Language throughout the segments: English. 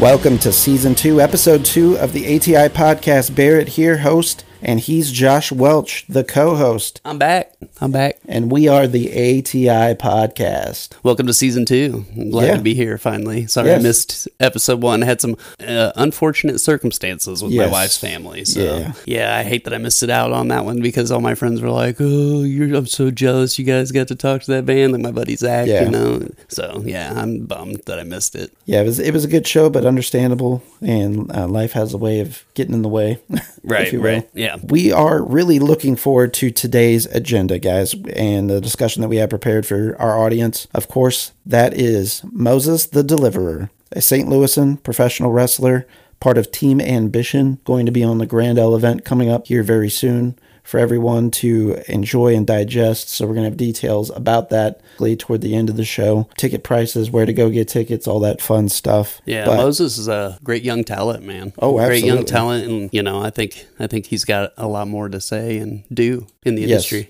Welcome to season two, episode two of the ATI podcast. Barrett here, host, and he's Josh Welch, the co host. I'm back. I'm back. And we are the ATI podcast. Welcome to season two. I'm glad Yeah. to be here finally. Sorry Yes. I missed episode one. I had some uh, unfortunate circumstances with Yes. my wife's family. So Yeah. yeah. I hate that I missed it out on that one because all my friends were like, "Oh, you're I'm so jealous. You guys got to talk to that band, like my buddy Zach." Yeah. You know. So yeah, I'm bummed that I missed it. Yeah, it was, it was a good show, but understandable. And uh, life has a way of getting in the way. Right. you will. Right. Yeah. We are really looking forward to today's agenda, guys, and the discussion that we have prepared for our audience. Of course, that is Moses the Deliverer, a St. Louisan professional wrestler, part of Team Ambition, going to be on the Grandel event coming up here very soon for everyone to enjoy and digest. So we're going to have details about that toward the end of the show. Ticket prices, where to go get tickets, all that fun stuff. Yeah, But- Moses is a great young talent, man. Oh, absolutely. great young talent, and you know, I think I think he's got a lot more to say and do in the Yes. industry.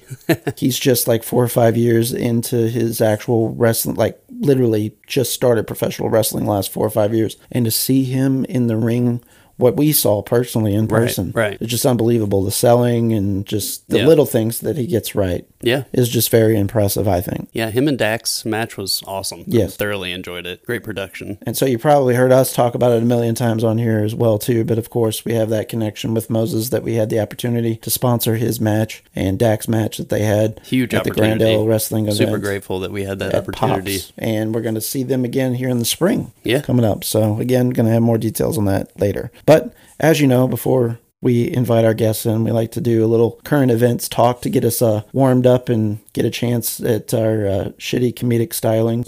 he's just like four or five years into his actual wrestling like literally just started professional wrestling last four or five years and to see him in the ring what we saw personally in Right, person right. it's just unbelievable the selling and just the Yeah. little things that he gets right yeah, is just very impressive i think Yeah, him and Dax match was awesome. Yes. thoroughly enjoyed it. Great production. and so you probably heard us talk about it a million times on here as well too but of course we have that connection with moses that we had the opportunity to sponsor his match and Dax match that they had Huge at the opportunity. Grandel wrestling event Super grateful that we had that opportunity. Pops. and we're going to see them again here in the spring. Yeah. coming up. So again, going to have more details on that later. But as you know, before we invite our guests in, we like to do a little current events talk to get us uh, warmed up and get a chance at our uh, shitty comedic styling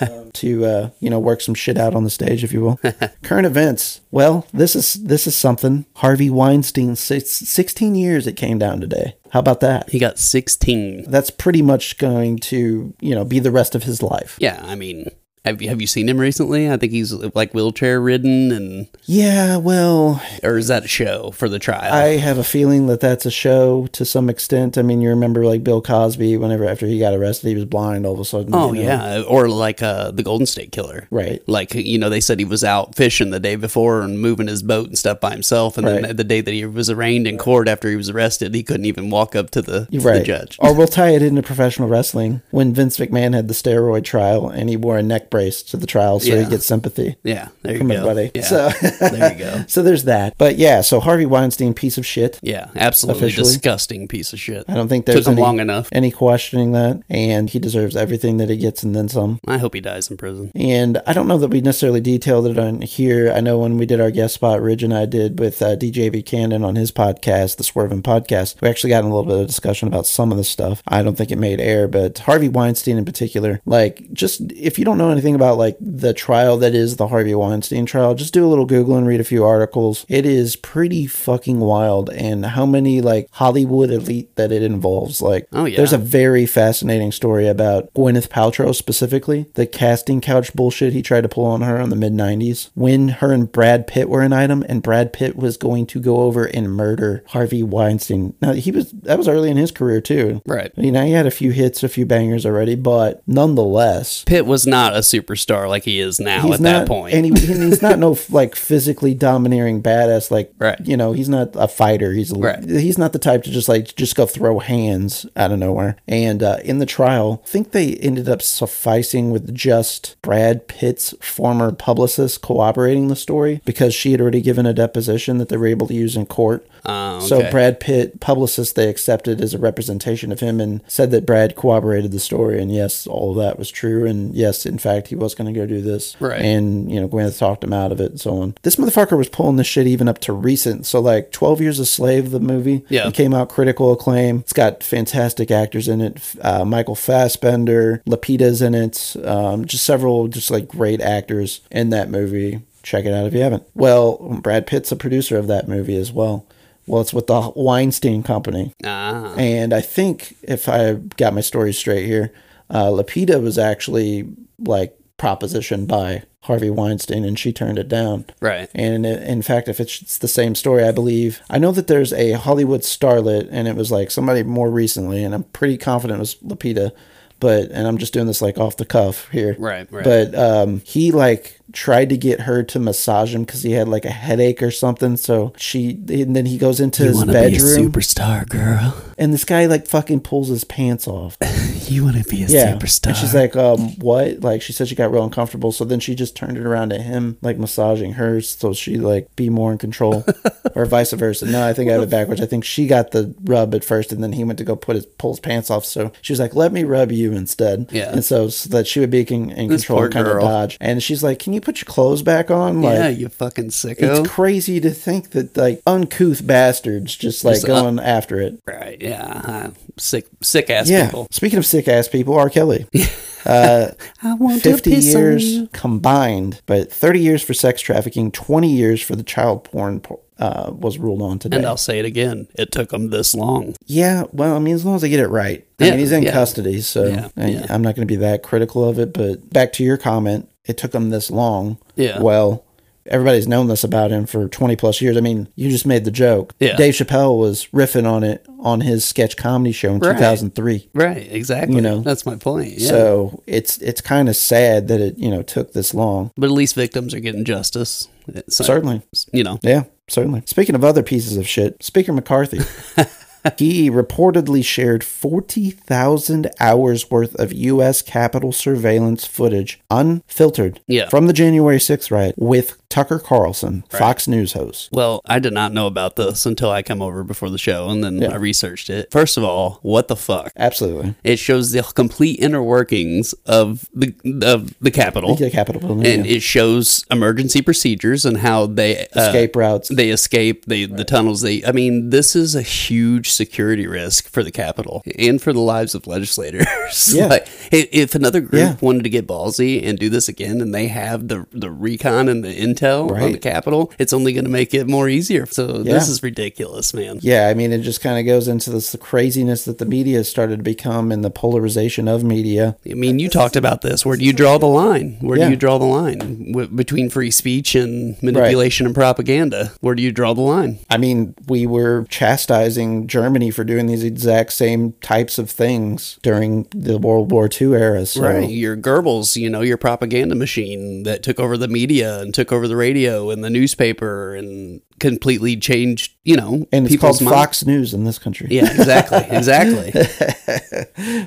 um, to uh, you know work some shit out on the stage, if you will. current events. Well, this is this is something. Harvey Weinstein, six, sixteen years it came down today. How about that? He got 16. That's pretty much going to you know be the rest of his life. Yeah, I mean, have you have you seen him recently? I think he's like wheelchair ridden, and Yeah, well, or is that a show for the trial? I have a feeling that that's a show to some extent. I mean, you remember like Bill Cosby, whenever after he got arrested, he was blind all of a sudden. oh you know? yeah, or like uh, the Golden State Killer. Right. Like you know, they said he was out fishing the day before and moving his boat and stuff by himself, and Right. then the day that he was arraigned in court after he was arrested, he couldn't even walk up to the, to Right. the judge. Or we'll tie it into professional wrestling when Vince McMahon had the steroid trial and he wore a neck brace to the trial so Yeah. he gets sympathy Yeah, there you from go. everybody. Yeah, So there you go. so there's that. But yeah, so Harvey Weinstein, piece of shit. Yeah, absolutely Officially. disgusting piece of shit. I don't think there's Took him any, long enough. any questioning that. And he deserves everything that he gets and then some. I hope he dies in prison. And I don't know that we necessarily detailed it on here. I know when we did our guest spot, Ridge and I did with uh, DJ Buchanan on his podcast, the Swerving Podcast, we actually got in a little bit of discussion about some of the stuff. I don't think it made air, but Harvey Weinstein in particular, like, just if you don't know anything about like the trial that is the Harvey Weinstein trial, just do a little Google and read a few articles. It is pretty fucking wild, and how many like Hollywood elite that it involves. Like, Oh, yeah. there's a very fascinating story about Gwyneth Paltrow specifically, the casting couch bullshit he tried to pull on her in the mid 90s when her and Brad Pitt were an item and Brad Pitt was going to go over and murder Harvey Weinstein. Now, he was that was early in his career too. Right. You know, he had a few hits, a few bangers already, but nonetheless, Pitt was not a superstar like he is now he's at not, that point. and he, he's not no like physically domineering badass. Like, Right. you know, he's not a fighter. He's a, Right. he's not the type to just like just go throw hands out of nowhere. And uh, in the trial, I think they ended up sufficing with just Brad Pitt's former publicist cooperating the story because she had already given a deposition that they were able to use in court. Oh, So. Brad Pitt publicist they accepted as a representation of him and said that Brad corroborated the story and yes, all of that was true and yes, in fact he was going to go do this. Right. And, you know, Gwyneth talked him out of it and so on. This motherfucker was pulling this shit even up to recent. So, like, 12 Years a Slave, the movie. Yeah. It came out critical acclaim. It's got fantastic actors in it. Uh, Michael Fassbender, Lupita's in it. Um, just several, just like great actors in that movie. Check it out if you haven't. Well, Brad Pitt's a producer of that movie as well. Well, it's with the Weinstein Company. Ah, And I think if I got my story straight here, uh, Lapita was actually like proposition by Harvey Weinstein and she turned it down. right. And in, in fact, if it's the same story, I believe I know that there's a Hollywood starlet, and it was like somebody more recently, and I'm pretty confident it was Lupita, but and I'm just doing this like off the cuff here, Right, right. But um, he like tried to get her to massage him because he had like a headache or something. So she, and then he goes into his bedroom, superstar, girl. and this guy like fucking pulls his pants off. You want to be a Yeah. And she's like, um, what? Like she said she got real uncomfortable. So then she just turned it around to him, like massaging hers so she like be more in control. or vice versa. No, I think I have it backwards. I think she got the rub at first and then he went to go put his pull his pants off. So she was like, Let me rub you instead. Yeah. And so, so that she would be in, in control kind of dodge. And she's like, Can you put your clothes back on? Like yeah, you fucking sicko. it's crazy to think that like uncouth bastards just like Just, uh, going after it. right, yeah. uh, sick, sick ass Yeah. people. Speaking of sick ass people, R. Kelly. Uh, I want 50 to years combined, but 30 years for sex trafficking, 20 years for the child porn po- uh, was ruled on today. And I'll say it again. It took them this long. yeah, well, I mean, as long as they get it right. I Yeah, mean, he's in yeah. custody, so Yeah, I, yeah. I'm not going to be that critical of it. But back to your comment, it took him this long. Yeah. Well, everybody's known this about him for 20 plus years. I mean, you just made the joke. Yeah. Dave Chappelle was riffing on it on his sketch comedy show in Right. 2003. Right, exactly. You know, that's my point. Yeah. So it's it's kind of sad that it you know took this long. but at least victims are getting justice. So, uh, Certainly, you know. yeah, certainly. Speaking of other pieces of shit, Speaker McCarthy, he reportedly shared forty thousand hours worth of U.S. Capitol surveillance footage, unfiltered, Yeah. from the January 6th riot with Tucker Carlson, Fox News host. Well, I did not know about this until I come over before the show, and then Yeah. I researched it. First of all, what the fuck? Absolutely, It shows the complete inner workings of the of the Capitol, the Capitol building, and yeah. it shows emergency procedures and how they uh, escape routes. They escape they, the tunnels. They, I mean, this is a huge security risk for the Capitol and for the lives of legislators. Yeah. like, if another group Yeah. wanted to get ballsy and do this again, and they have the the recon and the intel on the Right. Capitol, it's only going to make it more easier. So Yeah. this is ridiculous, man. Yeah, I mean, it just kind of goes into this the craziness that the media has started to become and the polarization of media. I mean, you talked about this. Where do you draw the line? Where Yeah. do you draw the line w- between free speech and manipulation and propaganda? Where do you draw the line? I mean, we were chastising Germany for doing these exact same types of things during the World War II era. So, Right. Your Goebbels, you know, your propaganda machine that took over the media and took over the radio and the newspaper and completely changed, you know, and it's people's called minds. Fox News in this country. Yeah, exactly. Exactly.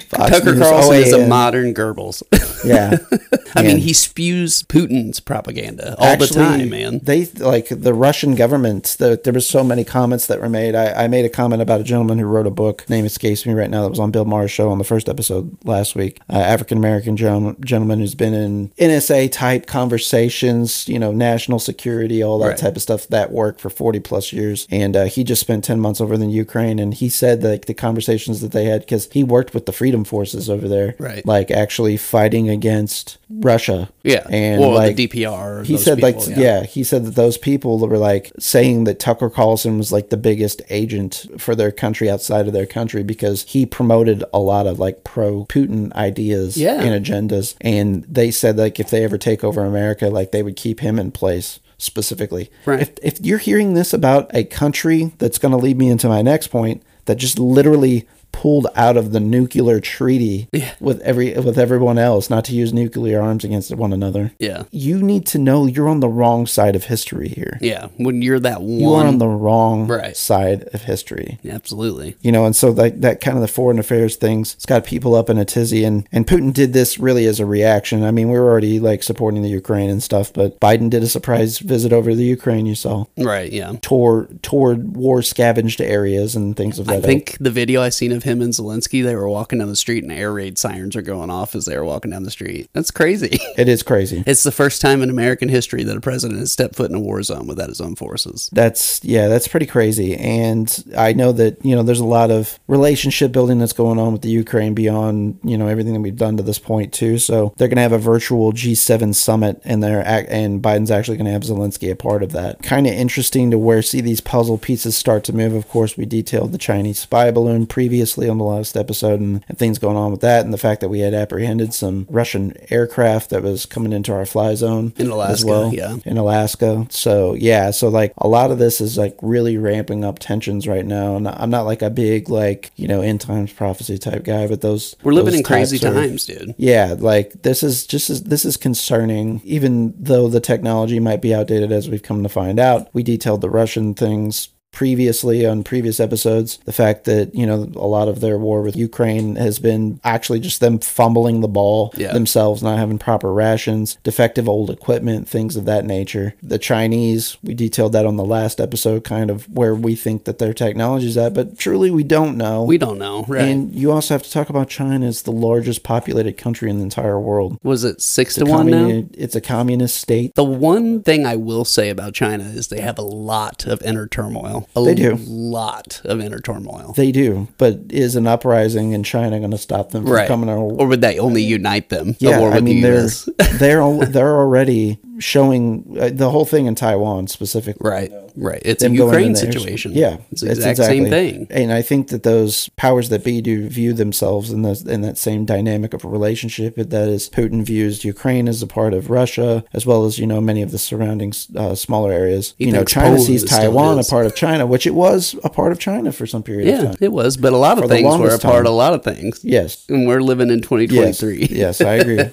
Tucker News, Carlson is a modern Goebbels. Yeah. I mean, he spews Putin's propaganda all actually, the time, man. They like the Russian government. The, there was so many comments that were made. I, I made a comment about a gentleman who wrote a book. Name escapes me right now. That was on Bill Maher's show on the first episode last week. Uh, African American gentleman, gentleman who's been in NSA type conversations. You know, national security, all that Right. type of stuff. That work for forty plus years, and uh, he just spent ten months over in Ukraine. And he said like, the conversations that they had because he worked with the freedom forces over there, Right. Like actually fighting against Russia. Yeah. and or like the DPR. he said like people, yeah. he said that those people were like saying that Tucker Carlson was like the biggest agent for their country outside of their country because he promoted a lot of like pro Putin ideas Yeah. and agendas and they said like if they ever take over America like they would keep him in place specifically Right. if, if you're hearing this about a country that's going to lead me into my next point that just literally pulled out of the nuclear treaty with every with everyone else not to use nuclear arms against one another Yeah. you need to know you're on the wrong side of history here. Yeah. When you're that one. You are on the wrong Right. side of history. Absolutely. You know, and so that that kind of the foreign affairs things, it's got people up in a tizzy and and Putin did this really as a reaction. I mean, we were already like supporting the Ukraine and stuff, but Biden did a surprise visit over the Ukraine, you saw. Right. Yeah. Toward toward war scavenged areas and things of that I think the video I seen of him and Zelensky. They were walking down the street and air raid sirens are going off as they were walking down the street. That's crazy. It is crazy. it's the first time in American history that a president has stepped foot in a war zone without his own forces. That's yeah, that's pretty crazy. And I know that you know there's a lot of relationship building that's going on with the Ukraine beyond you know everything that we've done to this point too. So they're going to have a virtual G7 summit, and they're and Biden's actually going to have Zelensky a part of that. Kind of interesting to where see these puzzle pieces start to move. Of course, we detailed the Chinese spy balloon previously on the last episode, and, and things going on with that, and the fact that we had apprehended some Russian aircraft that was coming into our fly zone In as Alaska, well yeah. in Alaska. So yeah, so like a lot of this is like really ramping up tensions right now. And I'm not like a big like you know end times prophecy type guy, but those We're living those in crazy are- times, dude. yeah, like this is just as this is concerning. Even though the technology might be outdated, as we've come to find out, we detailed the Russian things previously on previous episodes. The fact that you know a lot of their war with Ukraine has been actually just them fumbling the ball Yeah. themselves, not having proper rations, defective old equipment, things of that nature. The Chinese, we detailed that on the last episode, kind of where we think that their technology's at, but truly we don't know. We don't know, right? And you also have to talk about China as the largest populated country in the entire world. Was it six It's to one now? it's a communist state. The one thing I will say about China is they have a lot of inner turmoil. A They do. lot of inner turmoil. They do, but is an uprising in China going to stop them from right. coming? Our, Or would that only unite them? yeah, I mean the they're they're they're already showing uh, the whole thing in Taiwan specifically. right, right. It's a them going Ukraine situation. Yeah, it's the exact same thing. And I think that those powers that be do view themselves in those in that same dynamic of a relationship. That is, Putin views Ukraine as a part of Russia, as well as you know many of the surrounding uh, smaller areas. He you know, China Poland sees Taiwan a part of China, which it was a part of China for some period of Yeah, time. it was, but a lot of the things were a part time. of a lot of things. Yes. And we're living in 2023. yes, I agree.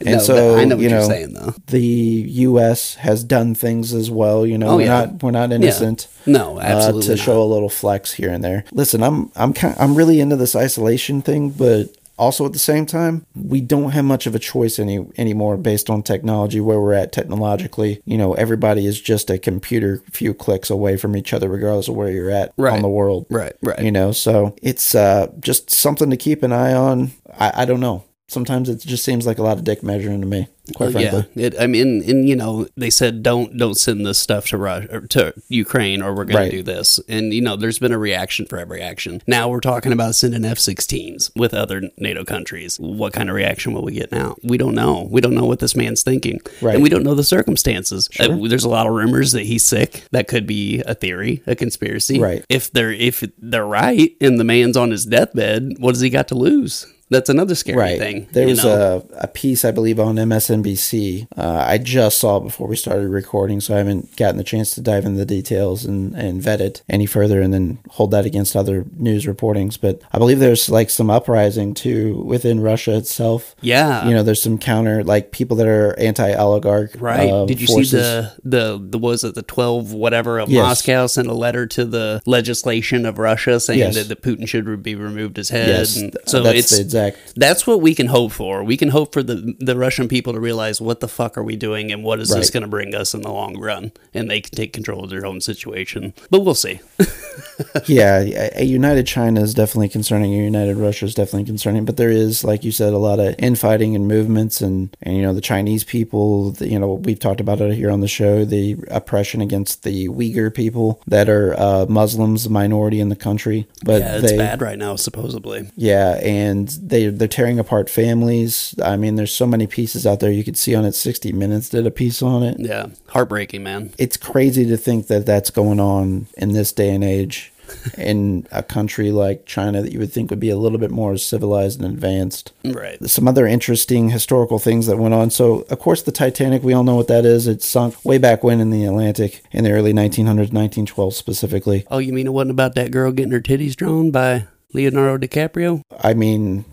And No, so I know what you you're know, saying, though. the U.S. has done things as well. You know, Oh, we're yeah. not we're not innocent. No, uh, absolutely to not. show a little flex here and there. Listen, I'm I'm kind I'm really into this isolation thing, but also at the same time, we don't have much of a choice any anymore based on technology where we're at technologically. You know, everybody is just a computer few clicks away from each other, regardless of where you're at Right. on the world. Right, right. You know, so it's uh, just something to keep an eye on. I, I don't know. Sometimes it just seems like a lot of dick measuring to me, quite Well, frankly. yeah, it, I mean, and you know, they said don't don't send this stuff to Russia or to Ukraine, or we're going Right. to do this. And you know, there's been a reaction for every action. Now we're talking about sending F-16s with other NATO countries. What kind of reaction will we get now? We don't know. We don't know what this man's thinking, Right. and we don't know the circumstances. Uh, there's a lot of rumors that he's sick. That could be a theory, a conspiracy. Right. If they're if they're right, and the man's on his deathbed, what has he got to lose? That's another scary Right. thing. There was know? a, a piece, I believe, on MSNBC. Uh, I just saw it before we started recording, so I haven't gotten the chance to dive into the details and, and vet it any further and then hold that against other news reportings. But I believe there's like some uprising too within Russia itself. yeah. You know, there's some counter, like people that are anti oligarch. Right. Did you see the the the was it the twelve whatever of Yes. Moscow sent a letter to the legislation of Russia saying Yes. that, that Putin should be removed his head. Yes. And so that's it's exact. that's what we can hope for. We can hope for the the Russian people to realize what the fuck are we doing and what is this going to bring us in the long run, and they can take control of their own situation. But we'll see. yeah, a united China is definitely concerning. A united Russia is definitely concerning. But there is, like you said, a lot of infighting and movements, and and you know the Chinese people. The, you know we've talked about it here on the show. The oppression against the Uyghur people that are uh, Muslims, a minority in the country. But yeah, it's they, bad right now, supposedly. yeah, and they they're tearing apart families. I mean, there's so many pieces out there. You could see on it. 60 Minutes did a piece on it. Yeah, heartbreaking, man. It's crazy to think that that's going on in this day and age. in a country like China that you would think would be a little bit more civilized and advanced. Right. Some other interesting historical things that went on. So, of course, the Titanic, we all know what that is. It sunk way back when in the Atlantic in the early 1900s, 1912 specifically. Oh, you mean it wasn't about that girl getting her titties drawn by Leonardo DiCaprio? I mean,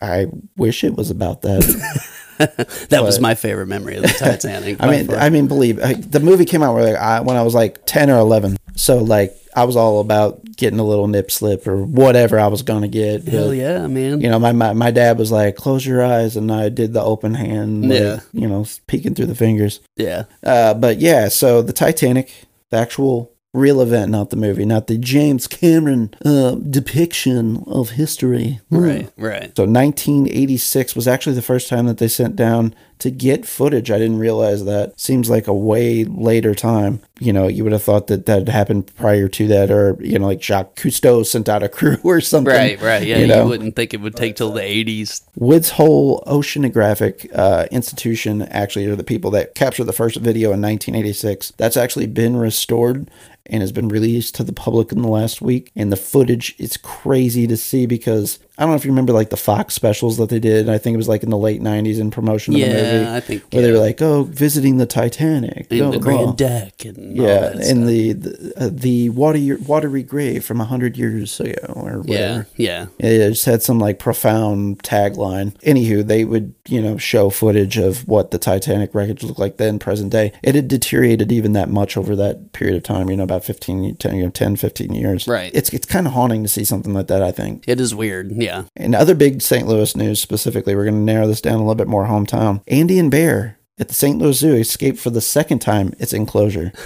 I wish it was about that. That was my favorite memory of the Titanic. I mean, far. I mean, believe I, the movie came out where like, I, when I was like ten or eleven. So like, I was all about getting a little nip slip or whatever I was gonna get. hell But, yeah, man. You know, my, my my dad was like, "Close your eyes," and I did the open hand, like, Yeah. you know, peeking through the fingers. yeah. Uh, but yeah, so the Titanic, the actual real event, not the movie, not the James Cameron uh, depiction of history. Right, right. So 1986 was actually the first time that they sent down to get footage. I didn't realize that. Seems like a way later time. You know, you would have thought that that had happened prior to that, or you know, like Jacques Cousteau sent out a crew or something. Right, right. Yeah, you you, wouldn't think it would take till the 80s. Woods Hole Oceanographic uh, Institution actually are the people that captured the first video in 1986. That's actually been restored and has been released to the public in the last week. And the footage is crazy to see because I don't know if you remember like the Fox specials that they did. I think it was like in the late 90s in promotion of the movie. Yeah, I think. Where they were like, "Oh, visiting the Titanic, blah, the blah, blah." grand deck and all yeah, and the the, uh, the watery watery grave from a hundred years ago or whatever. yeah, yeah. Yeah, it just had some like profound tagline. Anywho, they would, you know, show footage of what the Titanic wreckage looked like then, present day. It had deteriorated even that much over that period of time, you know, about 15, 10, you know, 10 15 years. Right. It's, it's kind of haunting to see something like that, I think. It is weird. Yeah. And other big St. Louis news specifically, we're going to narrow this down a little bit more hometown. Andy and Bear at the St. Louis Zoo escaped for the second time its enclosure.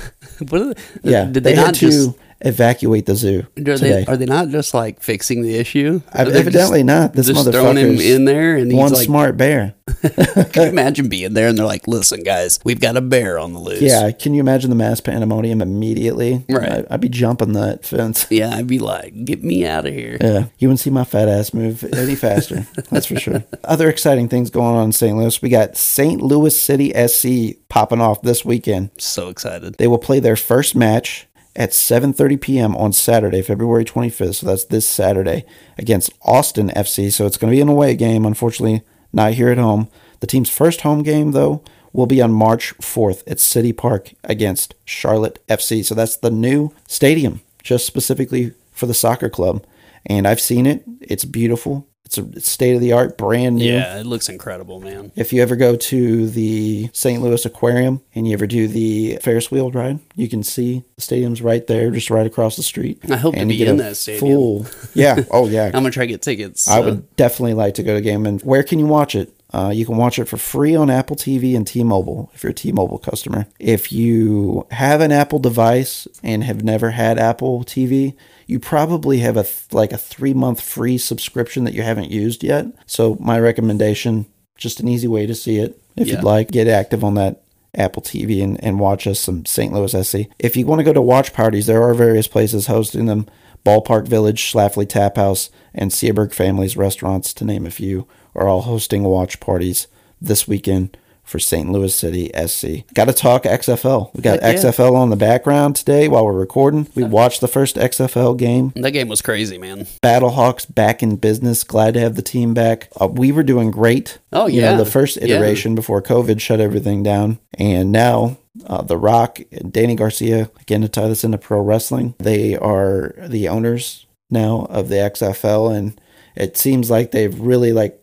What are they, Yeah. Did they, had not to just? Evacuate the zoo Are today. they, are they not just like fixing the issue? I- evidently not. This just throwing him in there, and he's One like, smart bear. Can you imagine being there and they're like, "Listen, guys, we've got a bear on the loose." Yeah, can you imagine the mass pandemonium immediately? Right. I, I'd be jumping that fence. yeah. I'd be like, "Get me out of here." Yeah, you wouldn't see my fat ass move any faster. that's for sure. Other exciting things going on in St. Louis. We got St. Louis City SC popping off this weekend. So excited. They will play their first match at 7:30 p.m. on Saturday, February 25th. So that's this Saturday against Austin FC. So it's going to be an away game. Unfortunately, not here at home. The team's first home game though will be on March 4th at City Park against Charlotte FC. So that's the new stadium just specifically for the soccer club. And I've seen it. It's beautiful. It's a state of the art, brand new. Yeah, it looks incredible, man. If you ever go to the St. Louis Aquarium and you ever do the Ferris wheel ride, you can see the stadium's right there, just right across the street. I hope to be you get in that stadium. Full, yeah, oh yeah. I'm gonna try to get tickets. I would definitely like to go to a game. And where can you watch it? Uh, you can watch it for free on Apple TV and T-Mobile if you're a T-Mobile customer. If you have an Apple device and have never had Apple TV, you probably have a th- like a three month free subscription that you haven't used yet. So my recommendation, just an easy way to see it. If Yeah. you'd like, get active on that Apple TV and, and watch us some St. Louis SC. If you want to go to watch parties, there are various places hosting them. Ballpark Village, Schlafly Tap House, and Seaberg Families Restaurants, to name a few, are all hosting watch parties this weekend for St. Louis City SC. Got to talk XFL. We got yeah. XFL on the background today while we're recording. We watched the first XFL game. that game was crazy, man. Battlehawks back in business. Glad to have the team back. Uh, we were doing great. Oh, You yeah. know, the first Yeah. iteration before COVID shut everything down. And now uh, The Rock and Dany Garcia, again, to tie this into pro wrestling, they are the owners now of the XFL. And it seems like they've really like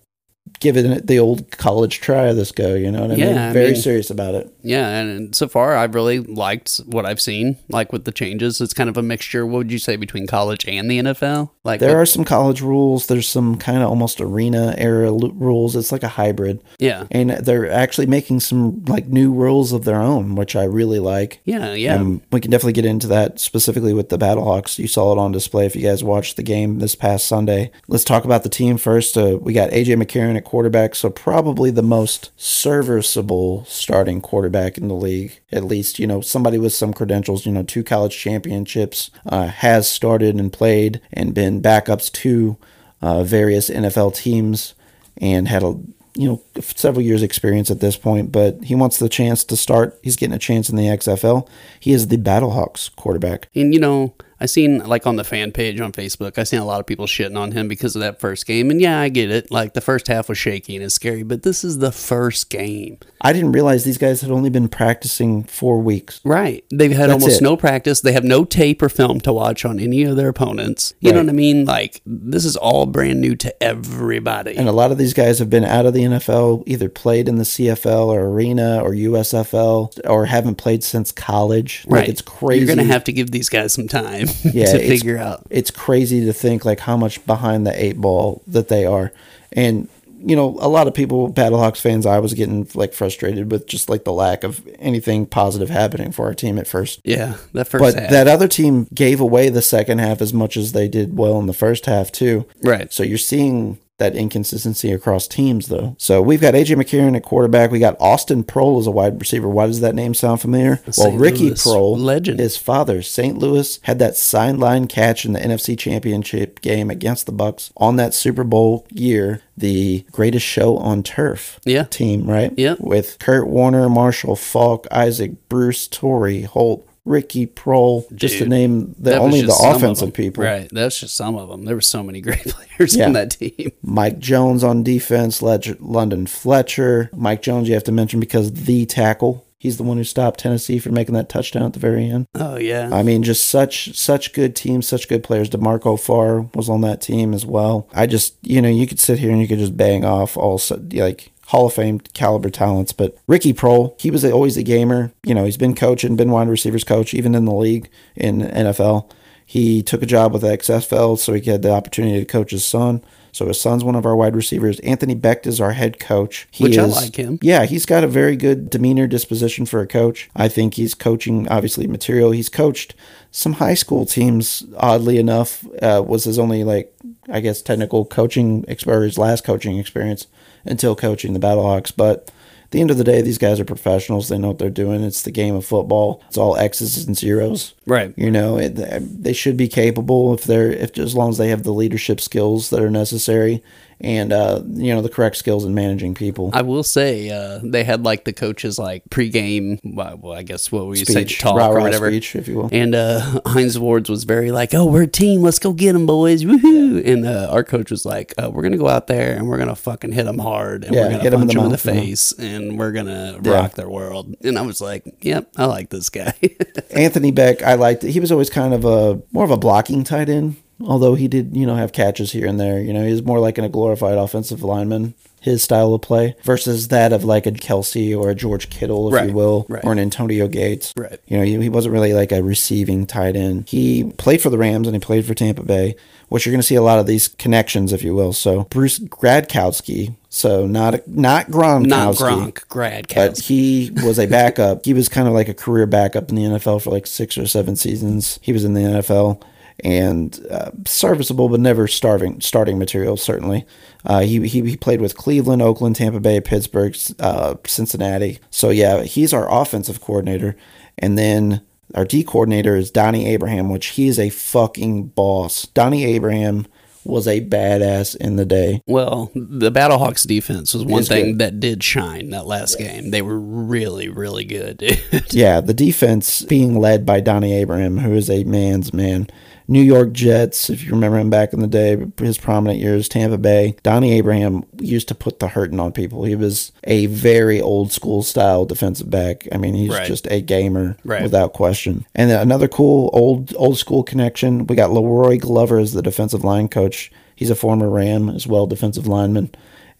given it the old college try of this go. You know what I mean? Yeah, I Very mean- serious about it. Yeah, and so far I've really liked what I've seen. Like with the changes, it's kind of a mixture. What would you say between college and the NFL? Like, There what- are some college rules. There's some kind of almost arena era rules. It's like a hybrid. yeah, and they're actually making some like new rules of their own, which I really like. yeah, yeah. And we can definitely get into that specifically with the Battlehawks. You saw it on display if you guys watched the game this past Sunday. Let's talk about the team first. Uh, we got AJ McCarron at quarterback, so probably the most serviceable starting quarterback in the league. At least, you know, somebody with some credentials, you know, two college championships, uh, has started and played and been backups to uh, various NFL teams and had a you know several years experience at this point but he wants the chance to start he's getting a chance in the xfl he is the battlehawks quarterback And you know, I seen like on the fan page on Facebook, I seen a lot of people shitting on him because of that first game. And yeah, I get it. Like the first half was shaky and it's scary, but this is the first game. i didn't realize these guys had only been practicing four weeks Right. They've had That's almost it. no practice. They have no tape or film to watch on any of their opponents. You know what I mean? Like this is all brand new to everybody. and a lot of these guys have been out of the nfl either played in the cfl or arena or usfl or haven't played since college like right. it's crazy You're going to have to give these guys some time Yeah, to it's- figure out. it's crazy to think like how much behind the eight ball that they are and you know, a lot of people, Battlehawks fans, I was getting like frustrated with just like the lack of anything positive happening for our team at first. Yeah, that first But half. that other team gave away the second half as much as they did well in the first half too. right. So you're seeing that inconsistency across teams, though. So we've got AJ McCarron at quarterback. We got Austin Proehl as a wide receiver. Why does that name sound familiar? well, Ricky Louis Proehl, legend. his father, St. Louis, had that sideline catch in the NFC Championship game against the Bucks on that Super Bowl year. The greatest show on turf Yeah. team, right? Yeah. With Kurt Warner, Marshall Faulk, Isaac Bruce, Torry, Holt, Ricky Proehl, just to name the only the some of offensive people. Right. That's just some of them. There were so many great players Yeah. on that team. Mike Jones on defense, Ledger, London Fletcher. Mike Jones, you have to mention because the tackle. He's the one who stopped Tennessee from making that touchdown at the very end. Oh yeah. I mean, just such such good teams, such good players. D'Marco Farr was on that team as well. I just, you know, you could sit here and you could just bang off all like Hall of Fame caliber talents. But Ricky Proehl, he was always a gamer. You know, he's been coaching, and been wide receivers coach, even in the league in NFL. He took a job with XFL, so he had the opportunity to coach his son. So his son's one of our wide receivers. Anthony Becht is our head coach. He Which I like him. yeah, he's got a very good demeanor disposition for a coach. I think he's coaching obviously material. He's coached some high school teams. Oddly enough, uh, was his only like I guess technical coaching experience, last coaching experience until coaching the Battlehawks. But at the end of the day, these guys are professionals. They know what they're doing. It's the game of football. It's all X's and zeros. right. You know, it, they should be capable if they're if as long as they have the leadership skills that are necessary and uh, you know the correct skills in managing people. I will say uh, they had like the coaches like pregame. Well, I guess what we say talk rah-rah or whatever. speech, if you will. And uh, Hines Wards was very like, "Oh, we're a team. Let's go get them, boys! Woohoo!" And uh, our coach was like, uh, "We're gonna go out there and we're gonna fucking hit them hard and Yeah, we're gonna hit in punch them in the mouth, you know. face and we're gonna Yeah. rock their world." And I was like, "Yep, I like this guy." Anthony Becht, I liked. He was always kind of a more of a blocking tight end, although he did you know have catches here and there. You know, he's more like in a glorified offensive lineman. His style of play versus that of like a Kelce or a George Kittle, if Right, you will, right. or an Antonio Gates. Right. You know, he, he wasn't really like a receiving tight end. He played for the Rams and he played for Tampa Bay, which you're going to see a lot of these connections, if you will. So Bruce Gradkowski, so not not Gronkowski, Not Gronk, Grad, but he was a backup. he was kind of like a career backup in the NFL for like six or seven seasons. He was in the NFL and uh, serviceable, but never starving starting material. Certainly, uh, he, he he played with Cleveland, Oakland, Tampa Bay, Pittsburgh, uh, Cincinnati. So yeah, he's our offensive coordinator, and then. Our D coordinator is Donnie Abraham, which he is a fucking boss. Donnie Abraham was a badass in the day. Well, the Battlehawks defense was one thing good. that did shine that last game. They were really, really good. dude. Yeah, the defense being led by Donnie Abraham, who is a man's man. New York Jets, if you remember him back in the day, his prominent years, Tampa Bay. Donnie Abraham used to put the hurting on people. He was a very old school style defensive back. I mean, he's Right. just a gamer Right. without question. And then another cool old old school connection. We got Leroy Glover as the defensive line coach. He's a former Ram as well, defensive lineman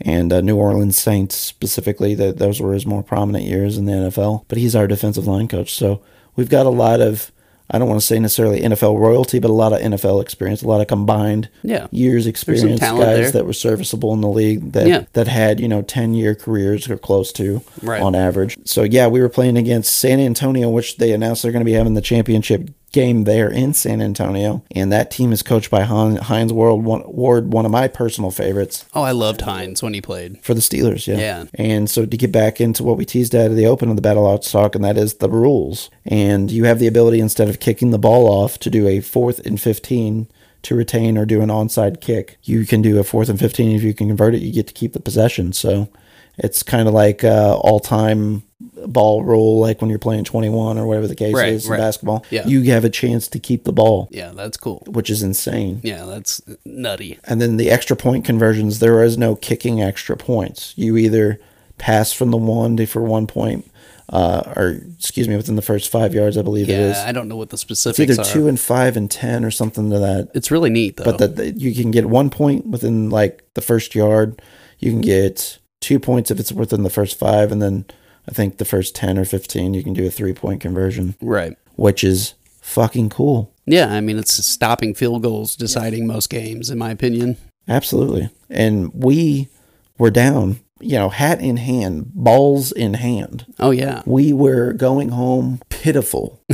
and uh, New Orleans Saints specifically. That those were his more prominent years in the NFL. But he's our defensive line coach, so we've got a lot of. I don't want to say necessarily NFL royalty, but a lot of NFL experience, a lot of combined Yeah. years experience guys there. that were serviceable in the league that Yeah. that had you know ten year careers or close to Right. on average. So yeah, we were playing against San Antonio, which they announced they're going to be having the championship game there in San Antonio, and that team is coached by Hines World Ward, one of my personal favorites oh, I loved Hines when he played. for the Steelers, yeah. Yeah. And so to get back into what we teased out of the open of the Battle Out talk, and that is the rules. And you have the ability instead of kicking the ball off to do a fourth and fifteen to retain or do an onside kick. You can do a fourth and fifteen if you can convert it. You get to keep the possession. So it's kind of like uh, all time ball rule, like when you're playing twenty one or whatever the case Right, is in basketball. Yeah. You have a chance to keep the ball, Yeah, that's cool. which is insane. Yeah, that's nutty. And then the extra point conversions, there is no kicking extra points. You either pass from the one to for one point, uh, or excuse me, within the first five yards, I believe it is. Yeah, I don't know what the It's specifics either are. two and five and ten or something to that. it's really neat though. But that you can get one point within like the first yard. You can get two points if it's within the first five, and then I think the first ten or fifteen, you can do a three point conversion, right. which is fucking cool. Yeah, I mean it's stopping field goals deciding most games in my opinion. Absolutely. And we were down, you know, hat in hand, balls in hand. Oh yeah, We were going home pitiful.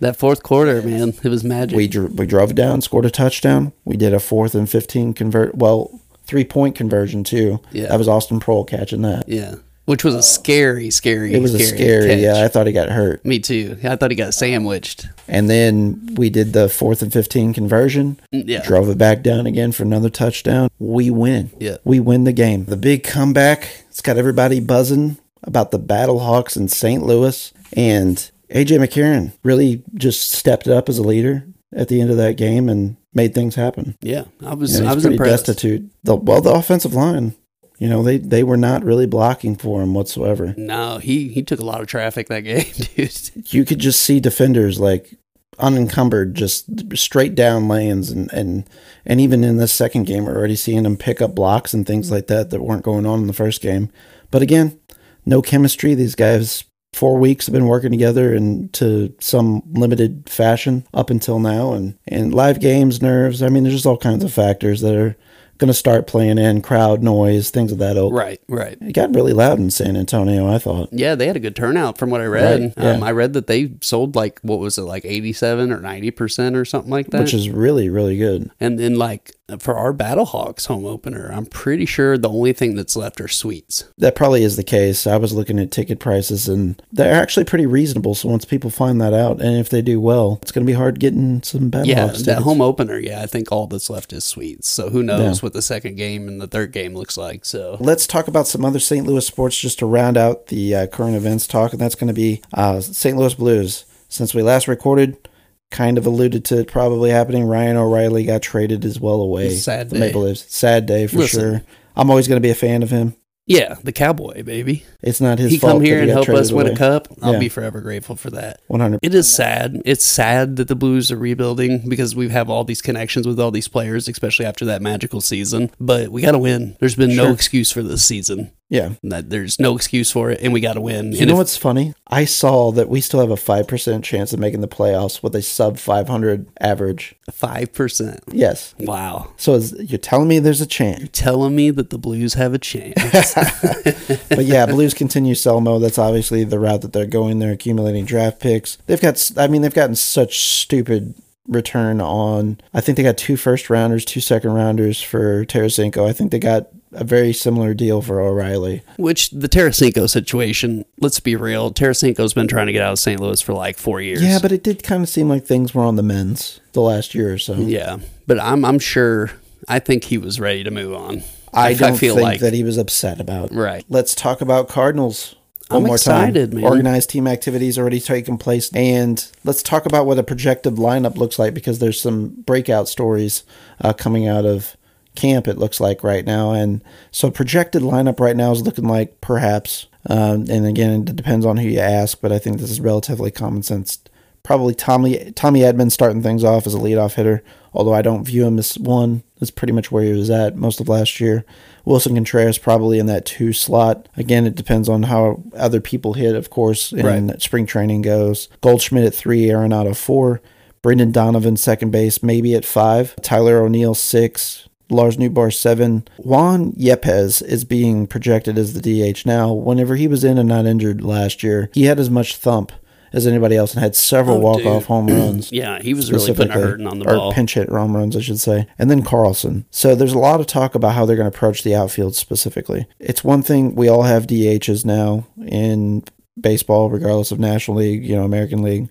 that fourth quarter, man, it was magic. We dr- we drove down, scored a touchdown. We did a fourth and fifteen convert. Well, three point conversion too. Yeah. that was Austin Proehl catching that. yeah, which was a scary, scary. It was a scary. catch. Yeah, I thought he got hurt. Me too. I thought he got sandwiched. And then we did the fourth and fifteen conversion. Yeah. Drove it back down again for another touchdown. We win. Yeah. We win the game. The big comeback. It's got everybody buzzing about the Battlehawks in St. Louis. And AJ McCarron really just stepped up as a leader at the end of that game and made things happen. Yeah, I was. And I was impressed. destitute. The, well, the offensive line, you know, they, they were not really blocking for him whatsoever. No, he he took a lot of traffic that game, dude. you could just see defenders like unencumbered, just straight down lanes, and and and even in this second game, we're already seeing them pick up blocks and things mm-hmm. like that that weren't going on in the first game. But again, no chemistry. These guys, four weeks have been working together and into some limited fashion up until now, and and live games, nerves. I mean, there's just all kinds of factors that are going to start playing in, crowd noise, things of that ilk. Right, right. It got really loud in San Antonio. I thought. Yeah, they had a good turnout from what I read. Right, yeah. um, I read that they sold like what was it, like eighty-seven or ninety percent or something like that. Which is really, really good. and then like for our Battlehawks home opener, I'm pretty sure the only thing that's left are suites. That probably is the case. I was looking at ticket prices and they're actually pretty reasonable. So once people find that out and if they do well, it's going to be hard getting some Battlehawks Yeah, tickets. that home opener. Yeah, I think all that's left is suites. So who knows what the second game and the third game looks like? So Let's talk about some other St. Louis sports just to round out the uh, current events talk, and that's going to be uh, St. Louis Blues. Since we last recorded, kind of alluded to it probably happening. Ryan O'Reilly got traded as well away. Sad day. Maple Leafs. Sad day for Listen. sure. I'm always going to be a fan of him. yeah, the cowboy baby. It's not his fault. he fault. come here that and help us win away. a cup. I'll Yeah. be forever grateful for that. 100. It is sad. It's sad that the Blues are rebuilding because we have all these connections with all these players, especially after that magical season. But we got to win. There's been no excuse for this season. Yeah. That there's no excuse for it, and we got to win. You and know if- what's funny? I saw that we still have a 5% chance of making the playoffs with a sub 500 average. Five percent. Yes. Wow. So is, you're telling me there's a chance. You telling me that the Blues have a chance. But yeah, Blues continue sell mode. That's obviously the route that they're going. They're accumulating draft picks. They've got, I mean, they've gotten such stupid return on. I think they got two first rounders, two second rounders for Tarasenko. I think they got a very similar deal for O'Reilly. Which the Tarasenko situation. Let's be real. Tarasenko's been trying to get out of St. Louis for like four years. Yeah, but it did kind of seem like things were on the men's the last year or so. yeah. But I'm I'm sure. I think he was ready to move on. I don't feel think like that he was upset about. Right. Let's talk about Cardinals. One I'm more excited, time. man. Organized team activities already taking place, and let's talk about what a projected lineup looks like because there's some breakout stories uh, coming out of camp. It looks like right now, and so projected lineup right now is looking like perhaps, um, and again it depends on who you ask, but I think this is relatively common sense. Probably Tommy Tommy Edmonds starting things off as a leadoff hitter, although I don't view him as one. That's pretty much where he was at most of last year. Willson Contreras probably in that two slot. Again, it depends on how other people hit, of course, and Right. spring training goes. Goldschmidt at three, Arenado four, Brendan Donovan second base, maybe at five, Tyler O'Neill six, Lars Nootbaar seven. Juan Yepez is being projected as the DH now. Whenever he was in and not injured last year, he had as much thump as anybody else and had several Oh, walk-off dude. home runs. Yeah, he was really putting a hurting on the or ball. pinch hit home runs, I should say. And then Carlson. So there's a lot of talk about how they're going to approach the outfield specifically. It's one thing we all have DHs now in baseball, regardless of National League, you know, American League.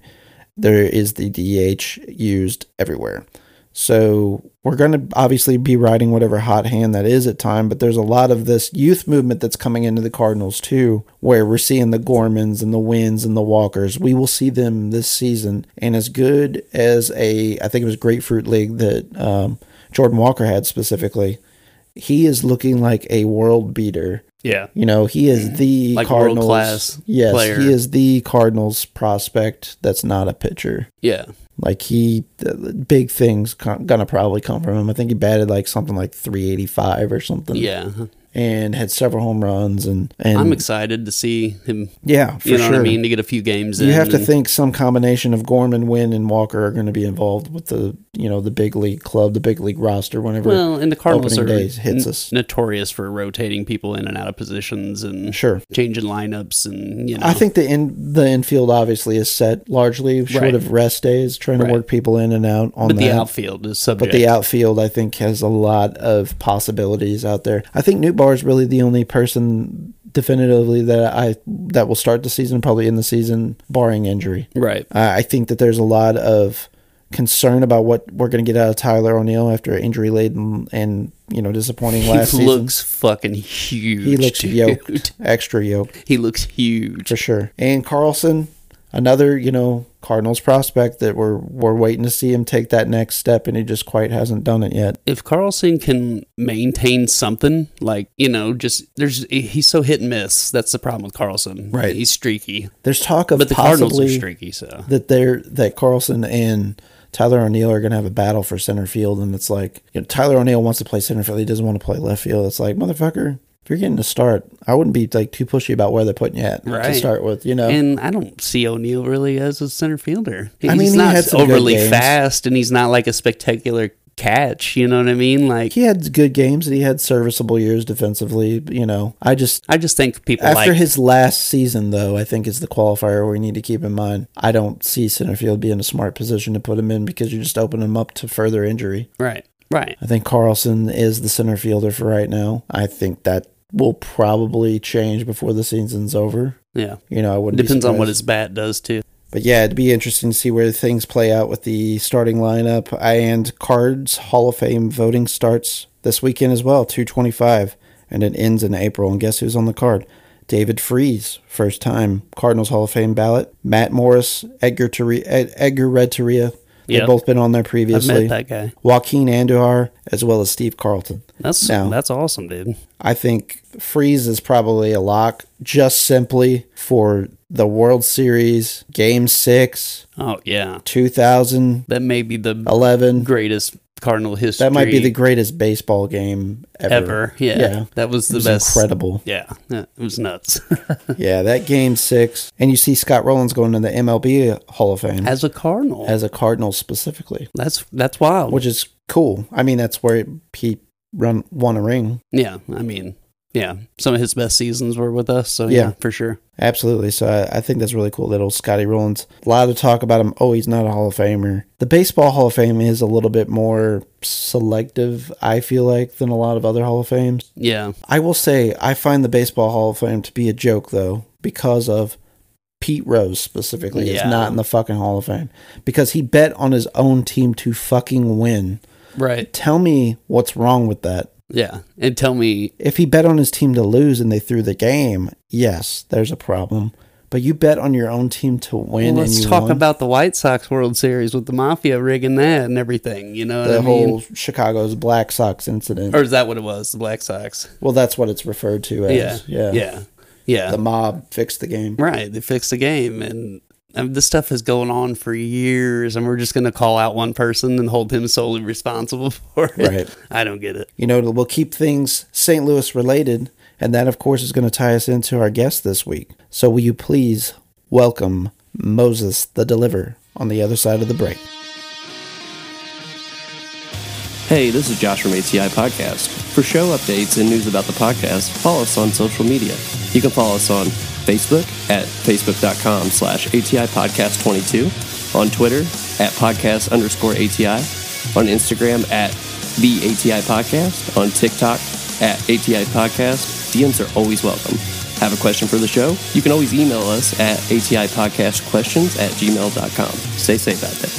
There is the DH used everywhere. So we're going to obviously be riding whatever hot hand that is at time, but there's a lot of this youth movement that's coming into the Cardinals too, where we're seeing the Gormans and the Winns and the Walkers. We will see them this season, and as good as a, I think it was Grapefruit League that um, Jordan Walker had specifically, he is looking like a world beater. yeah. You know, he is the Like Cardinals. yes, player. he is the Cardinals prospect. That's not a pitcher. Yeah. Like he, the big things gonna probably come from him. I think he batted like something like 385 or something. Yeah. And had several home runs. And, and I'm excited to see him. yeah, for You know sure. I mean? To get a few games in. You have to think some combination of Gorman, Winn, and Walker are going to be involved with the you know the big league club, the big league roster. Whenever Well, and the Cardinals are days hits n- us. notorious for rotating people in and out of positions and sure, changing lineups and you know. I think the in the infield obviously is set largely short Right. of rest days, trying Right. to work people in and out on but that. the outfield is subject. But the outfield, I think, has a lot of possibilities out there. I think Newt Is really the only person definitively that I that will start the season, probably in the season, barring injury. right. I I think that there's a lot of concern about what we're going to get out of Tyler O'Neill after injury laden and you know disappointing He last season. looks fucking huge. He looks dude. yoked, extra yoked He looks huge. for sure. And Carlson, another you know Cardinals prospect that we're we're waiting to see him take that next step, and he just quite hasn't done it yet. If Carlson can maintain something like you know, just there's he's so hit and miss. That's the problem with Carlson. Right. He's streaky, There's talk of but the Cardinals are streaky. So that they're that Carlson and Tyler O'Neill are going to have a battle for center field, and it's like you know, Tyler O'Neill wants to play center field, he doesn't want to play left field. It's like motherfucker, if you're getting to start, I wouldn't be like too pushy about where they're putting you at to start with. You know, And I don't see O'Neill really as a center fielder. He's I mean, he not had some good overly fast, and he's not like a spectacular catch. You know what I mean? Like he had good games and he had serviceable years defensively. You know, I just I just think people after like his last season though, I think is the qualifier we need to keep in mind. I don't see center field being a smart position to put him in because you just open him up to further injury. right, right. I think Carlson is the center fielder for right now. I think that will probably change before the season's over. Yeah, You know, I wouldn't. depends on what his bat does too. But yeah, it'd be interesting to see where things play out with the starting lineup. And Cards Hall of Fame voting starts this weekend as well, two twenty five, and it ends in April. And guess who's on the card? David Freese, first time Cardinals Hall of Fame ballot. Matt Morris, Edgar Ed- Edgar Renteria. They've Yep. both been on there previously. Previously. met that guy. Joaquin Andujar, as well as Steve Carlton. That's Now- that's awesome, dude. I think Freese is probably a lock just simply for the World Series Game 6, Oh yeah, 2000. that may be the 11. greatest Cardinal history. That might be the greatest baseball game ever. ever. Yeah, Yeah. that was the was best. incredible. Yeah, yeah, it was nuts. yeah, that game 6. And you see Scott Rolen's going to the MLB Hall of Fame As a Cardinal, as a Cardinal specifically, that's that's wild. which is cool. I mean, that's where he run won a ring. yeah, I mean, yeah, some of his best seasons were with us. So yeah, Yeah. for sure. Absolutely. So I, I think that's really cool. Little Scotty Rollins. A lot of talk about him. Oh, he's not a Hall of Famer. The Baseball Hall of Fame is a little bit more selective, I feel like, than a lot of other Hall of Fames. Yeah, I will say, I find the Baseball Hall of Fame to be a joke, though, because of Pete Rose specifically Yeah. is not in the fucking Hall of Fame because he bet on his own team to fucking win. right. Tell me what's wrong with that. Yeah, and tell me, If he bet on his team to lose and they threw the game, yes, there's a problem. But you bet on your own team to win well, and let's talk won. about the White Sox World Series with the Mafia rigging that and everything. You know the I mean? whole Chicago's Black Sox incident. or is that what it was? The Black Sox. well, that's what it's referred to as. Yeah, Yeah. yeah, yeah. The mob fixed the game. Right, they fixed the game, and mean, this stuff has going on for years, and we're just going to call out one person and hold him solely responsible for it. Right. I don't get it. You know, we'll keep things St. Louis related, and that, of course, is going to tie us into our guest this week. So, will you please welcome Moses the Deliver on the other side of the break? Hey, this is Josh from ATI Podcast. For show updates and news about the podcast, follow us on social media. You can follow us on Facebook at facebook.com slash ATI Podcast 22, on Twitter at podcast underscore ATI, on Instagram at the ATI Podcast, on TikTok at ATI Podcast. DMs are always welcome. Have a question for the show? You can always email us at ATI Podcast Questions at gmail.com. Stay safe out there.